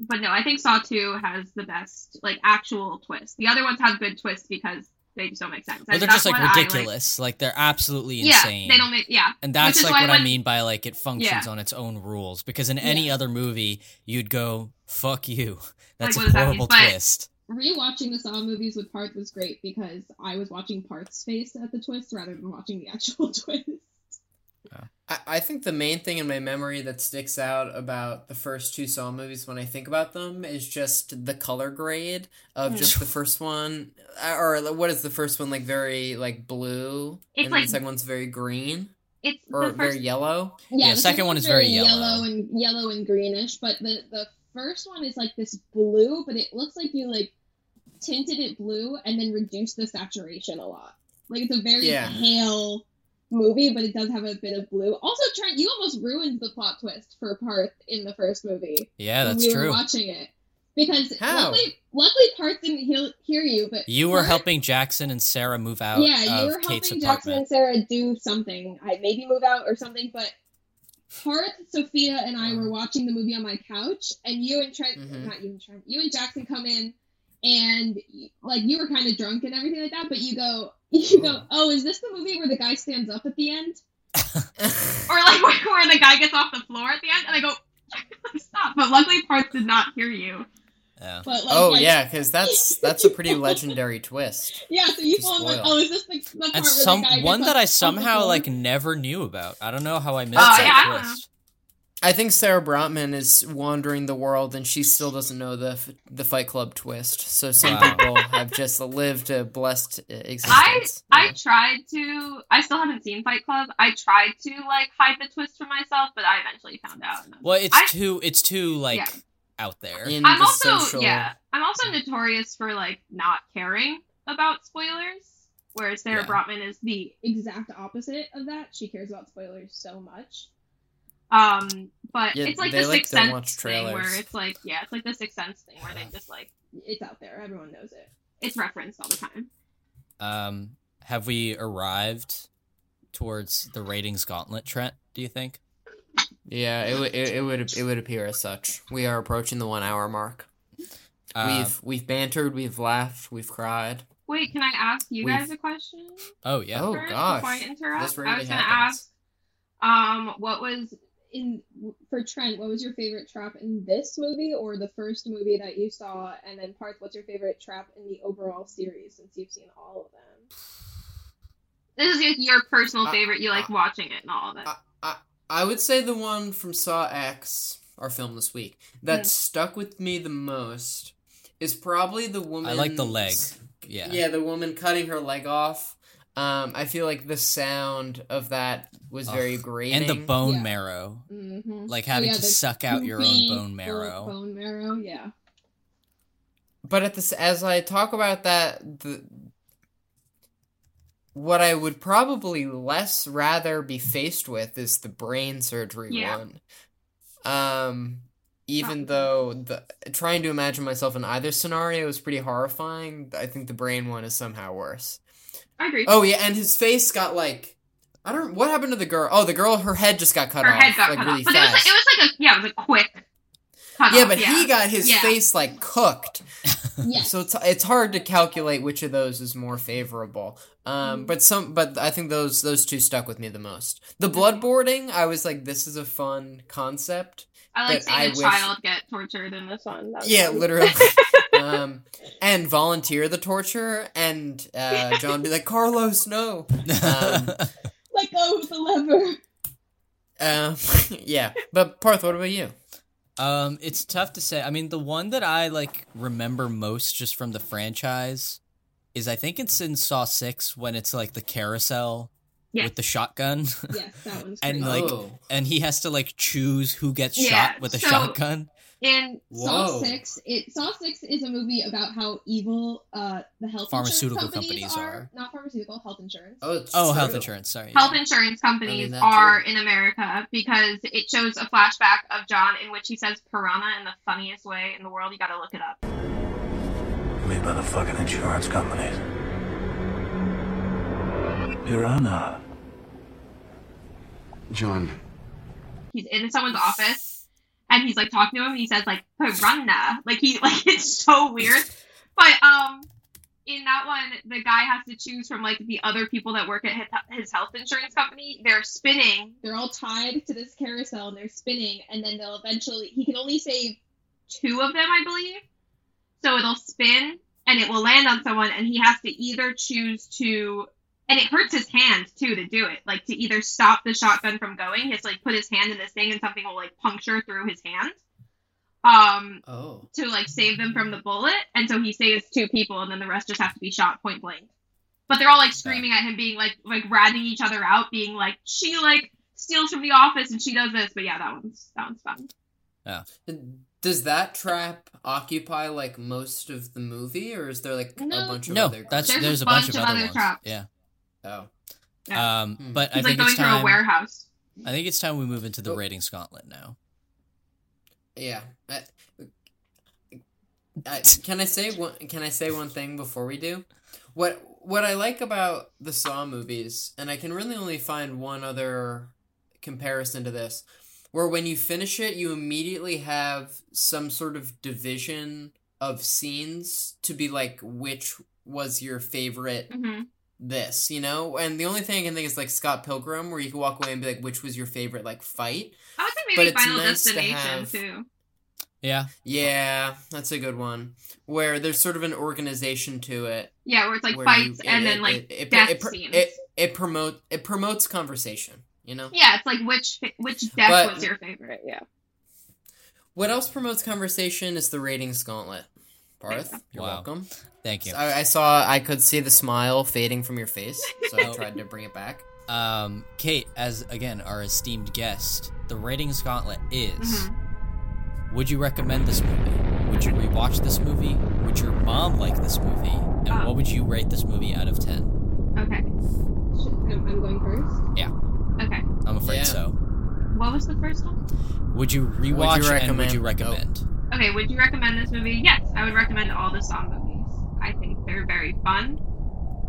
but no, I think Saw 2 has the best like actual twist. The other ones have good twists because they just don't make sense. Or they're That's just like what I, ridiculous. Like, they're absolutely insane. yeah, insane. they don't make yeah. And that's like why what I mean by like it functions Yeah. on its own rules. Because in any other movie, you'd go, "Fuck you." That's Like, a what does that mean? horrible But- twist. Rewatching the Saw movies with Parth was great because I was watching Parth's face at the twist rather than watching the actual twist. I, I think the main thing in my memory that sticks out about the first two Saw movies when I think about them is just the color grade of just the first one, uh, or what is the first one like? Very like blue, It's and like- the second one's very green It's or the very yellow. Yeah, the second one is one's very yellow. and yellow and greenish, but the the first one is like this blue, but it looks like you like tinted it blue and then reduced the saturation a lot. Like it's a very Yeah. pale movie, but it does have a bit of blue. Also, Trent, you almost ruined the plot twist for Parth in the first movie. Yeah, that's we were true. watching it because How? luckily, luckily Parth didn't hear, hear you, but You were Parth- helping Jackson and Sarah move out yeah, you were Kate's helping Jackson apartment. and Sarah do something. I maybe move out or something, but Parth, Sophia, and I were watching the movie on my couch, and you and Trent, Mhm. not you and Trent, you and Jackson come in, and like you were kind of drunk and everything like that, but you go, you go, oh, is this the movie where the guy stands up at the end? or like where, where the guy gets off the floor at the end, and I go, stop. But luckily, Parth did not hear you. Yeah. But like, Oh like- yeah, because that's that's a pretty legendary twist. yeah. So you To told like, oh, is this the, the part And where some the guy gets one that off- I somehow like never knew about. I don't know how I missed Oh, that yeah, twist. I think Sarah Brotman is wandering the world and she still doesn't know the f- the Fight Club twist. So some Wow. people have just lived a blessed uh, I existence. I tried to. I still haven't seen Fight Club. I tried to like hide the twist from myself, but I eventually found out. and I was Well, it's I- too it's too like Yeah. out there. In I'm the also social, yeah. I'm also notorious for like not caring about spoilers, whereas Sarah Yeah. Brotman is the exact opposite of that. She cares about spoilers so much. Um. But Yeah, it's like the like Sixth Sense thing where it's like yeah, it's like the Sixth Sense thing where they just like It's out there. Everyone knows it. it's referenced all the time. Um, have we arrived towards the ratings gauntlet, Trent? Do you think? Yeah, it would it, it would it would appear as such. We are approaching the one hour mark. Uh, we've we've bantered, we've laughed, we've cried. Wait, can I ask you We've- guys a question? oh yeah. Oh, first gosh. Before I interrupt, This I was gonna ask, um, what was in for Trent, what was your favorite trap in this movie or the first movie that you saw? And then Parth, what's your favorite trap in the overall series since you've seen all of them? this is like your personal Uh, favorite? You like uh, watching it and all of it. I, I would say the one from Saw X, our film this week, that stuck with me the most is probably the woman. I like the leg. Yeah. Yeah, the woman cutting her leg off. Um, I feel like the sound of that was very Ugh. grating. And the bone Yeah. marrow, Mm-hmm. like having to suck out your own bone marrow. Bone marrow, yeah. but at this, as I talk about that, the what I would probably less rather be faced with is the brain surgery Yeah. one. Um, even Oh. though the trying to imagine myself in either scenario is pretty horrifying, I think the brain one is somehow worse. I agree. Oh yeah, and his face got like I don't what happened to the girl. Oh, the girl, her head just got cut Her off head got like cut really off, but it was like, it was like a yeah, it was a quick. Cut yeah, off, but yeah. he got his Yeah. face like cooked. Yes. So it's it's hard to calculate which of those is more favorable. Um, but some, but I think those those two stuck with me the most. The bloodboarding, I was like, this is a fun concept. I like but seeing I a wish- child get tortured in this one. That Yeah, fun. literally. um, and volunteer the torture, and uh, John be like, Carlos, no. Um, Let go of the lever. Um, yeah, but Parth, what about you? Um, it's tough to say. I mean, the one that I like remember most just from the franchise is I think it's in Saw Six when it's like the carousel Yes. with the shotgun. Yes, that one's and great. like Oh. and he has to like choose who gets Yeah, shot with a so- shotgun. In Saw Whoa. Six, it Saw Six is a movie about how evil uh the health Pharmaceutical companies, companies are. are. Not pharmaceutical, health insurance. Oh, Oh, health insurance. Sorry. Health yeah. insurance companies that are too. in America because it shows a flashback of John in which he says piranha in the funniest way in the world. You gotta look it up. Made by the fucking insurance companies. Piranha. John, He's in someone's office and he's like talking to him and he says like piranha. Like he like it's so weird. But um in that one, the guy has to choose from like the other people that work at his- his health insurance company. They're spinning. They're all tied to this carousel and they're spinning, and then they'll eventually. He can only save. two of them, I believe. So it'll spin and it will land on someone, and he has to either choose to, and it hurts his hand too to do it, like to either stop the shotgun from going. He has to like put his hand in this thing, and something will like puncture through his hand, um, Oh, to like save them from the bullet. And so he saves two people, and then the rest just have to be shot point blank. But they're all like screaming at him, being like like ratting each other out, being like she like steals from the office and she does this. But yeah, that one's that one's fun. Yeah. Does that trap occupy like most of the movie, or is there like No. a bunch of No, other? that's There's there's, a a bunch, bunch of of other, other ones. traps. Yeah. Oh. Yeah. Um, Hmm. but I like think going it's through a time. warehouse. I think it's time we move into the Oh. ratings gauntlet now. Yeah. I, I, can I say one? Can I say one thing before we do? What What I like about the Saw movies, and I can really only find one other comparison to this, where when you finish it, you immediately have some sort of division of scenes to be like which was your favorite hmm this, you know? And the only thing I can think is like Scott Pilgrim, where you can walk away and be like, which was your favorite like fight? I would say But maybe it's Final nice to Destination have- too. Yeah. Yeah, that's a good one. Where there's sort of an organization to it. Yeah, where it's like where fights you- and it- then like it, it, death it, pr- scenes. it, it promote it promotes conversation. You know yeah, it's like which which death But- was your favorite? Yeah. what else promotes conversation is the ratings gauntlet. Parth, you're Wow. welcome. Thank you. I, I saw I could see the smile fading from your face, so I Oh. tried to bring it back. Um, Kate, as again our esteemed guest, the ratings gauntlet is: Mhm. Would you recommend this movie? Would you rewatch this movie? Would your mom like this movie? And Oh. what would you rate this movie out of ten? Okay. I'm, I'm going first. Yeah. Okay. I'm afraid Yeah. so. What was the first one? Would you rewatch and would you recommend? Okay, would you recommend this movie? Yes, I would recommend all the Saw movies. I think they're very fun.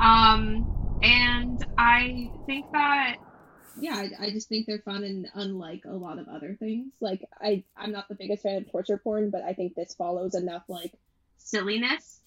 Um, and I think that Yeah, I, I just think they're fun and unlike a lot of other things. Like I, I'm not the biggest fan of torture porn, but I think this follows enough like silliness,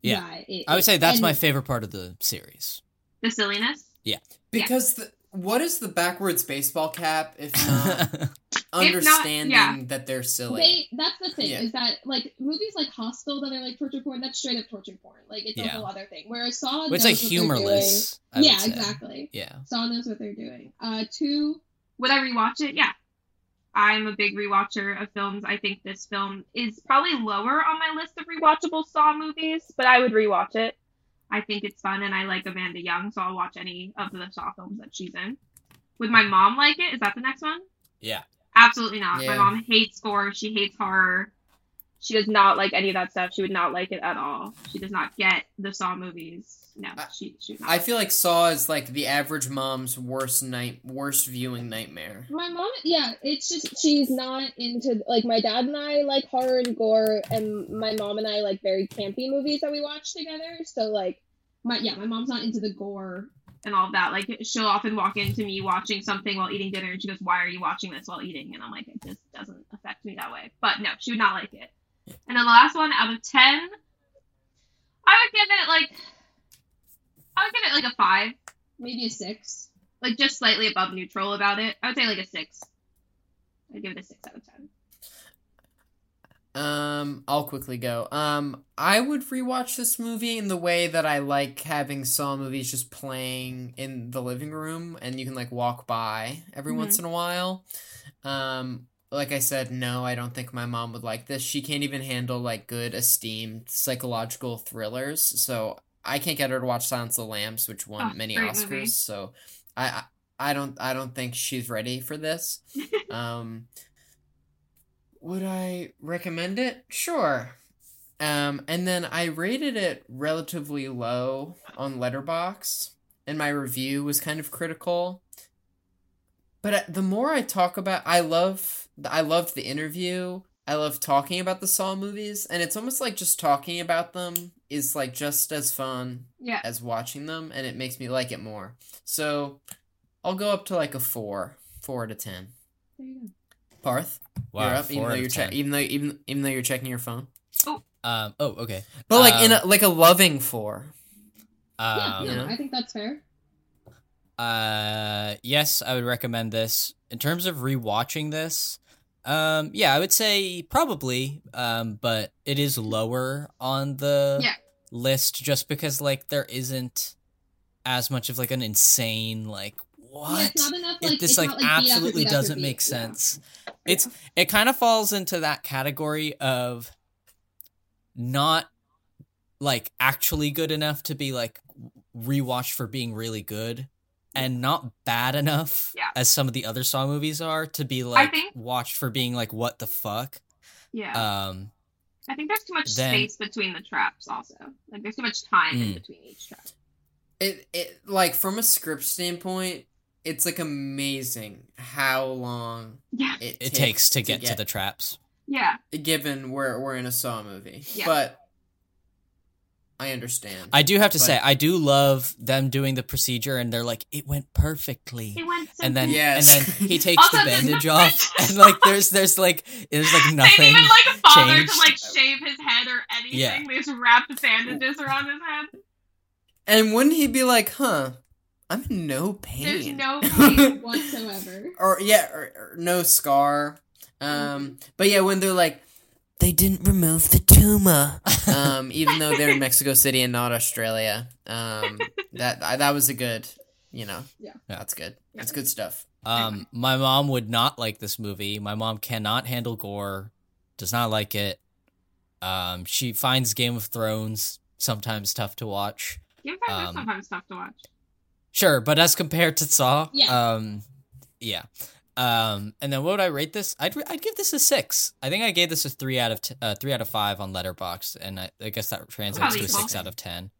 Yeah. it- I would say that's my favorite part of the series. the silliness. Yeah, because the, what is the backwards baseball cap if not understanding yeah. that they're silly? They that's the thing Yeah. is that like movies like Hostel that are like torture porn, that's straight up torture porn. Like it's Yeah. a whole other thing. Whereas Saw But it's knows like humorless. Doing. Yeah, exactly. Yeah. Saw knows what they're doing. Uh, two. Would I rewatch it? Yeah. I'm a big rewatcher of films. I think this film is probably lower on my list of rewatchable Saw movies, but I would rewatch it. I think it's fun and I like Amanda Young, so I'll watch any of the Saw films that she's in. Would my mom like it? Is that the next one? Yeah. Absolutely not. Yeah. My mom hates gore. She hates horror. She does not like any of that stuff. She would not like it at all. She does not get the Saw movies. No, I- she she would not. I feel like Saw is like the average mom's worst night, worst viewing nightmare. My mom, yeah, it's just she's not into like my dad and I like horror and gore, and my mom and I like very campy movies that we watch together. So like, my yeah, my mom's not into the gore. and all of that. Like she'll often walk into me watching something while eating dinner, and she goes, "Why are you watching this while eating?" And I'm like, "It just doesn't affect me that way." But no, she would not like it. And then the last one out of ten, I would give it like, I would give it like a five, Maybe a six. like just slightly above neutral about it. I would say like a six. I'd give it a six out of ten. Um, I'll quickly go. Um, I would rewatch this movie in the way that I like having Saw movies just playing in the living room, and you can like walk by every Mhm. once in a while. Um, like I said, no, I don't think my mom would like this. She can't even handle like good, esteemed psychological thrillers. So I can't get her to watch Silence of the Lambs, which won Oh, many Oscars. movie. So I, I I don't I don't think she's ready for this. um, would I recommend it? Sure. Um, and then I rated it relatively low on Letterboxd, and my review was kind of critical. But uh, the more I talk about, I love, I loved the interview. I love talking about the Saw movies, and it's almost like just talking about them is like just as fun Yeah. as watching them, and it makes me like it more. So, I'll go up to like a four, four out of ten. There you go. Parth, Wow, you're up, even though you're che- even though even even though you're checking your phone. Um. Oh, okay. But like in Um, a like a loving four. yeah, Um, no, yeah. I think that's fair. Uh, yes, I would recommend this. In terms of rewatching this, um, yeah, I would say probably, um, but it is lower on the Yeah. list just because like there isn't as much of like an insane like what Yeah, enough. It- this like not, like, absolutely beat doesn't beat. make Yeah. sense. It's it kind of falls into that category of not like actually good enough to be like rewatched for being really good and not bad enough Yeah. as some of the other Saw movies are to be like think- watched for being like what the fuck. Yeah. Um I think there's too much then- space between the traps. Also, like there's too much time in Mm. between each trap. It it like from a script standpoint, it's like amazing how long Yeah. it, it takes to get to the traps. Yeah. given we're we're in a Saw movie. Yeah. But I understand. I do have to But- say I do love them doing the procedure and they're like it went perfectly. It went so and then Yes. and then he takes Also, the there's bandage no- off and like there's there's like there's like They nothing didn't even like bother changed. to like shave his head or anything. Yeah. They just wrapped bandages around his head. and wouldn't he be like, huh? I'm in no pain. There's no pain whatsoever. or yeah, or, or no scar. Um, but yeah, when they're like, they didn't remove the tumor, um, even though they're in Mexico City and not Australia. Um, that that was a good, you know, Yeah. that's good. That's good stuff. Um, my mom would not like this movie. My mom cannot handle gore, does not like it. Um, she finds Game of Thrones sometimes tough to watch. Game of Thrones Um, sometimes tough to watch. Sure, but as compared to Saw, Yeah. um, yeah. Um, and then what would I rate this? I'd I'd give this a six. I think I gave this a three out of t- uh, three out of five on Letterboxd, and I, I guess that translates Probably to a six cool. out of ten.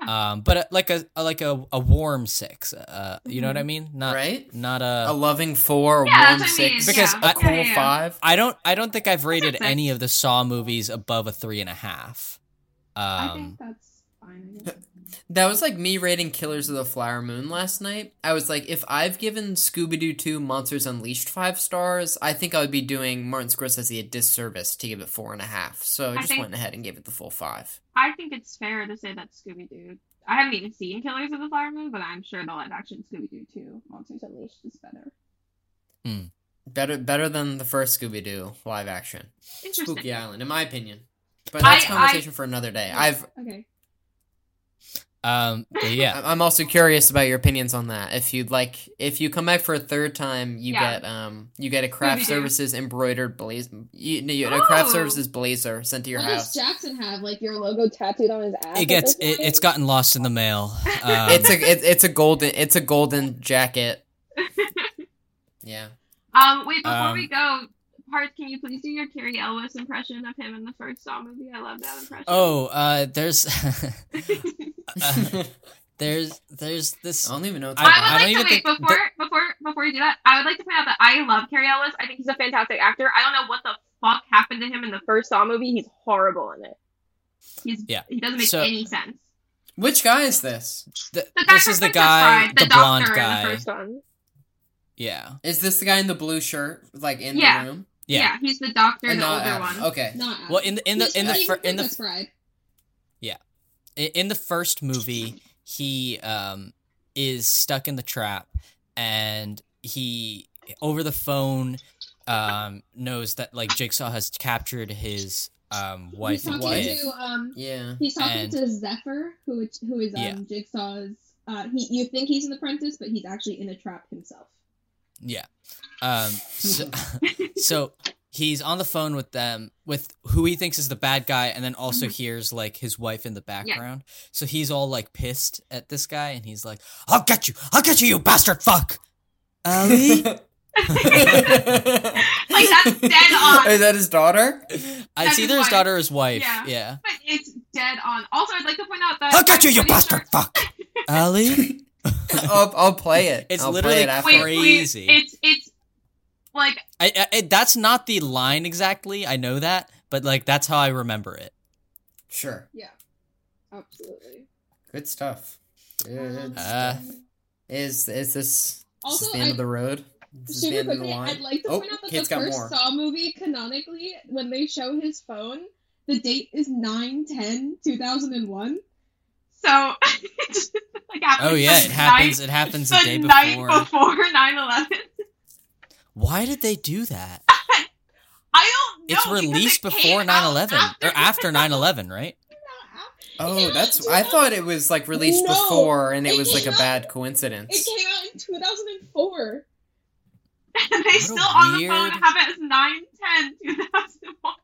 Yeah. Um, but uh, like a, a like a, a warm six. Uh, you know what I mean? Not right? not A a. loving four, Yeah, warm that's what I mean, six, Because yeah. I- a cool Yeah, yeah, yeah. five. I don't I don't think I've rated any of the Saw movies above a three and a half. I Um, think that's fine. I. That was like me rating Killers of the Flower Moon last night. I was like, if I've given Scooby Doo 2 Monsters Unleashed five stars, I think I would be doing Martin Scorsese a disservice to give it four and a half. So I I just think- went ahead and gave it the full five. I think it's fair to say that Scooby Doo. I haven't even seen Killers of the Flower Moon, but I'm sure the live action Scooby Doo 2 Monsters Unleashed is better. Hmm. Better better than the first Scooby Doo live action. Interesting. Spooky Island, in my opinion. But that's I- conversation for another day. I've Okay. Um, but yeah. I'm also curious about your opinions on that. If you'd like, if you come back for a third time, you Yeah. get um, you get a craft services embroidered blazer, you, no, you, a craft Oh. services blazer sent to your what house. does Jackson have? Like your logo tattooed on his ass? It gets it, it's gotten lost in the mail. Um, It's a it, it's a golden it's a golden jacket. Yeah. Um, wait, before Um, we go, Parth, can you please do your Cary Elwes impression of him in the first Saw movie? I love that impression. oh, uh, there's uh, there's there's this. I don't even know. What I- I, would I like don't to even wait think before before before you do that. I would like to point out that I love Cary Elwes. I think he's a fantastic actor. I don't know what the fuck happened to him in the first Saw movie. He's horrible in it. He's Yeah. He doesn't make So- any sense. Which guy is this? th- The guy this is the guy, Bride, the, the, blonde guy. the first one. Yeah, Is this the guy in the blue shirt, like in Yeah. the room? Yeah. Yeah, he's the doctor in And the not older Adam. one. Okay. Not Adam. Well, in the in the He's in the from fir- in the Princess Bride. i- in the first movie, he um is stuck in the trap, and he over the phone um, knows that like Jigsaw has captured his um wife He's talking kid. to um Yeah. he's talking And- to Zephyr, who is- who is um Yeah. Jigsaw's uh he you think he's an apprentice, but he's actually in a trap himself. Yeah. Um. So, so he's on the phone with them with who he thinks is the bad guy, and then also Mm-hmm. hears like his wife in the background. So he's all like pissed at this guy, and he's like, "I'll get you! I'll get you, you bastard! Fuck!" Ali. Like that's dead on. Is that his daughter? it's That's either his his wife. daughter or his wife. Yeah. Yeah. But it's dead on. Also, I'd like to point out that I'll get you, I'm you pretty bastard! sure- Fuck. Ali. I'll, I'll play it. It's I'll literally it after. Wait, Crazy. wait, it's it's like I, I, I- that's not the line exactly. I know that, but like that's how I remember it. Sure. Yeah. Absolutely. Good stuff. Good Uh, stuff. Is is this, is Also, this the end I- of the road? Is this the Super end of the quickly, line? I'd like to oh, point out that the first more. Saw movie, canonically, when they show his phone, the date is 9 10 2001. So. it's just, like happens oh yeah, the it happens. night- It happens the the day night before. before 9/11. Why did they do that? I don't know. It's released it before 9 out 11 or after 9 11, right? Oh, that's. I thought it was like released No, before, and it it was like a out- bad coincidence. It came out in 2004. And they a still on the phone weird- have it as 9 10 2001.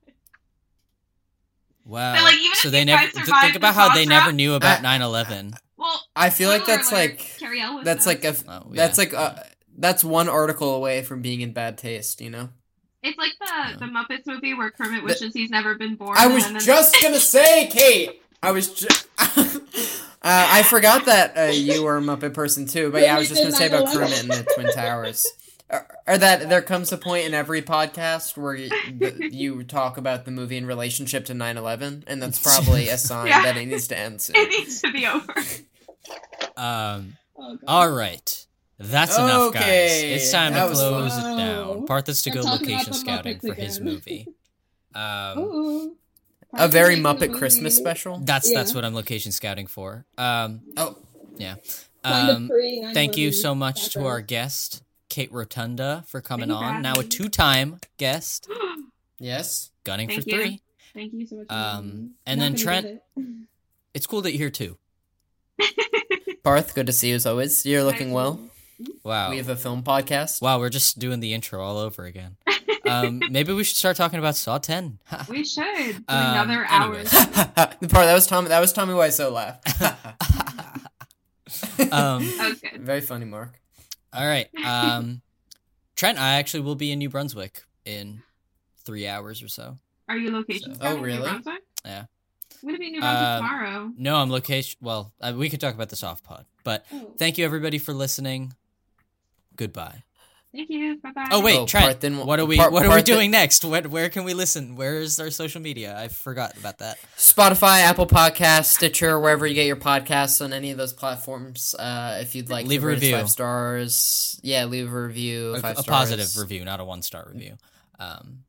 Wow. So, like, even so if they never th- survived think the about how they trap- never knew about I- 9 11. Well, I feel like that's alert, like Cary Elwes that's knows. like a Oh, that's like a that's one article away from being in bad taste. You know. It's like the the Muppets movie where Kermit The- wishes he's never been born. I was and then- just gonna say, Kate. I was. Ju- uh, I forgot that uh, you were a Muppet person too, but yeah, I was just gonna say about Kermit and the Twin Towers. Or, or that there comes a point in every podcast where you, the, you talk about the movie in relationship to 9-11, and that's probably a sign Yeah. that it needs to end soon. it needs to be over. Um, Oh, all right. That's enough, guys. It's time to that was close fun. it down. Parth has to We're go location scouting Muppets for his movie. Um, Ooh. A very Muppet. Christmas special. that's that's what I'm location scouting for. Um, Oh, yeah. Um, thank you so much to our guest, Kate Rotunda, for coming Thank on. Now a two-time guest, yes. gunning Thank for you. three. Thank you so much. Um, and then Trent- it. It's cool that you're here too. Parth, good to see you as always. You're looking well. Wow. We have a film podcast. Wow, we're just doing the intro all over again. Um, maybe we should start talking about Saw 10. We should Um, another hour. the part that was Tommy. That was Tommy Wiseau laugh. um, That. Very funny, Mark. All right. Um, Trent, I actually will be in New Brunswick in three hours or so. Are you location So- Oh, really? Yeah. I'm gonna be in New Brunswick Um, tomorrow. No, I'm location. Well, uh, we could talk about the soft pod, but Oh. thank you everybody for listening. Goodbye. Thank you. Bye bye. Oh wait, Oh, Trent. part then- what are we? part- what are we part then- doing next? What? Where can we listen? Where is our social media? I forgot about that. Spotify, Apple Podcasts, Stitcher, wherever you get your podcasts on any of those platforms. Uh, if you'd like, Leave to a review. five stars. Yeah, leave a review. A, five a stars. positive review, not a one star review. Um,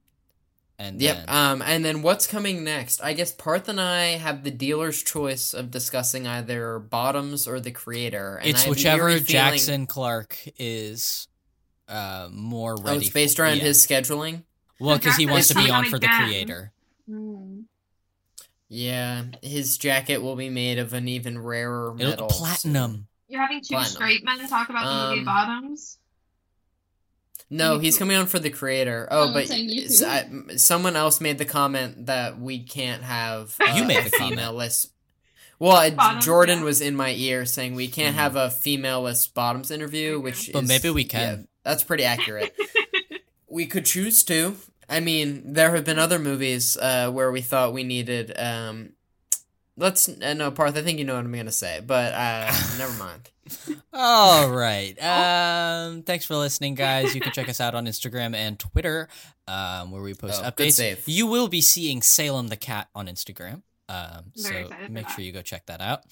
and Yep. then- Um, and then what's coming next? I guess Parth and I have the dealer's choice of discussing either Bottoms or the Creator. And it's have whichever eerie feeling- Jackson Clark is uh more Oh, ready. it's based for, around yeah. his scheduling. Well, because he wants to be on for the creator. Hmm. Yeah, his jacket will be made of an even rarer It'll, metal. platinum. You're having two Platinum. straight men talk about the movie Um, Bottoms. No, he's coming on for the creator. Oh, I'm but saying you s- too. I- someone else made the comment that we can't have uh, You made a the comment. female-less. Well, I- Bottoms, Jordan yeah. was in my ear saying we can't Mhm. have a female-less bottoms interview, which But is, maybe we yeah, can. That's pretty accurate. we could choose to. I mean, there have been other movies uh, where we thought we needed. Um, let's uh, no, Parth. I think you know what I'm gonna say, but uh, never mind. All right. Um, thanks for listening, guys. You can check us out on Instagram and Twitter, um, where we post Oh, good updates. save. You will be seeing Salem the cat on Instagram. Um, so make sure you go check that out.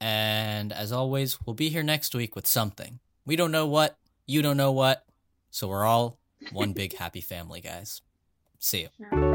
And as always, we'll be here next week with something. We don't know what. You don't know what. So we're all one big happy family, guys. See you.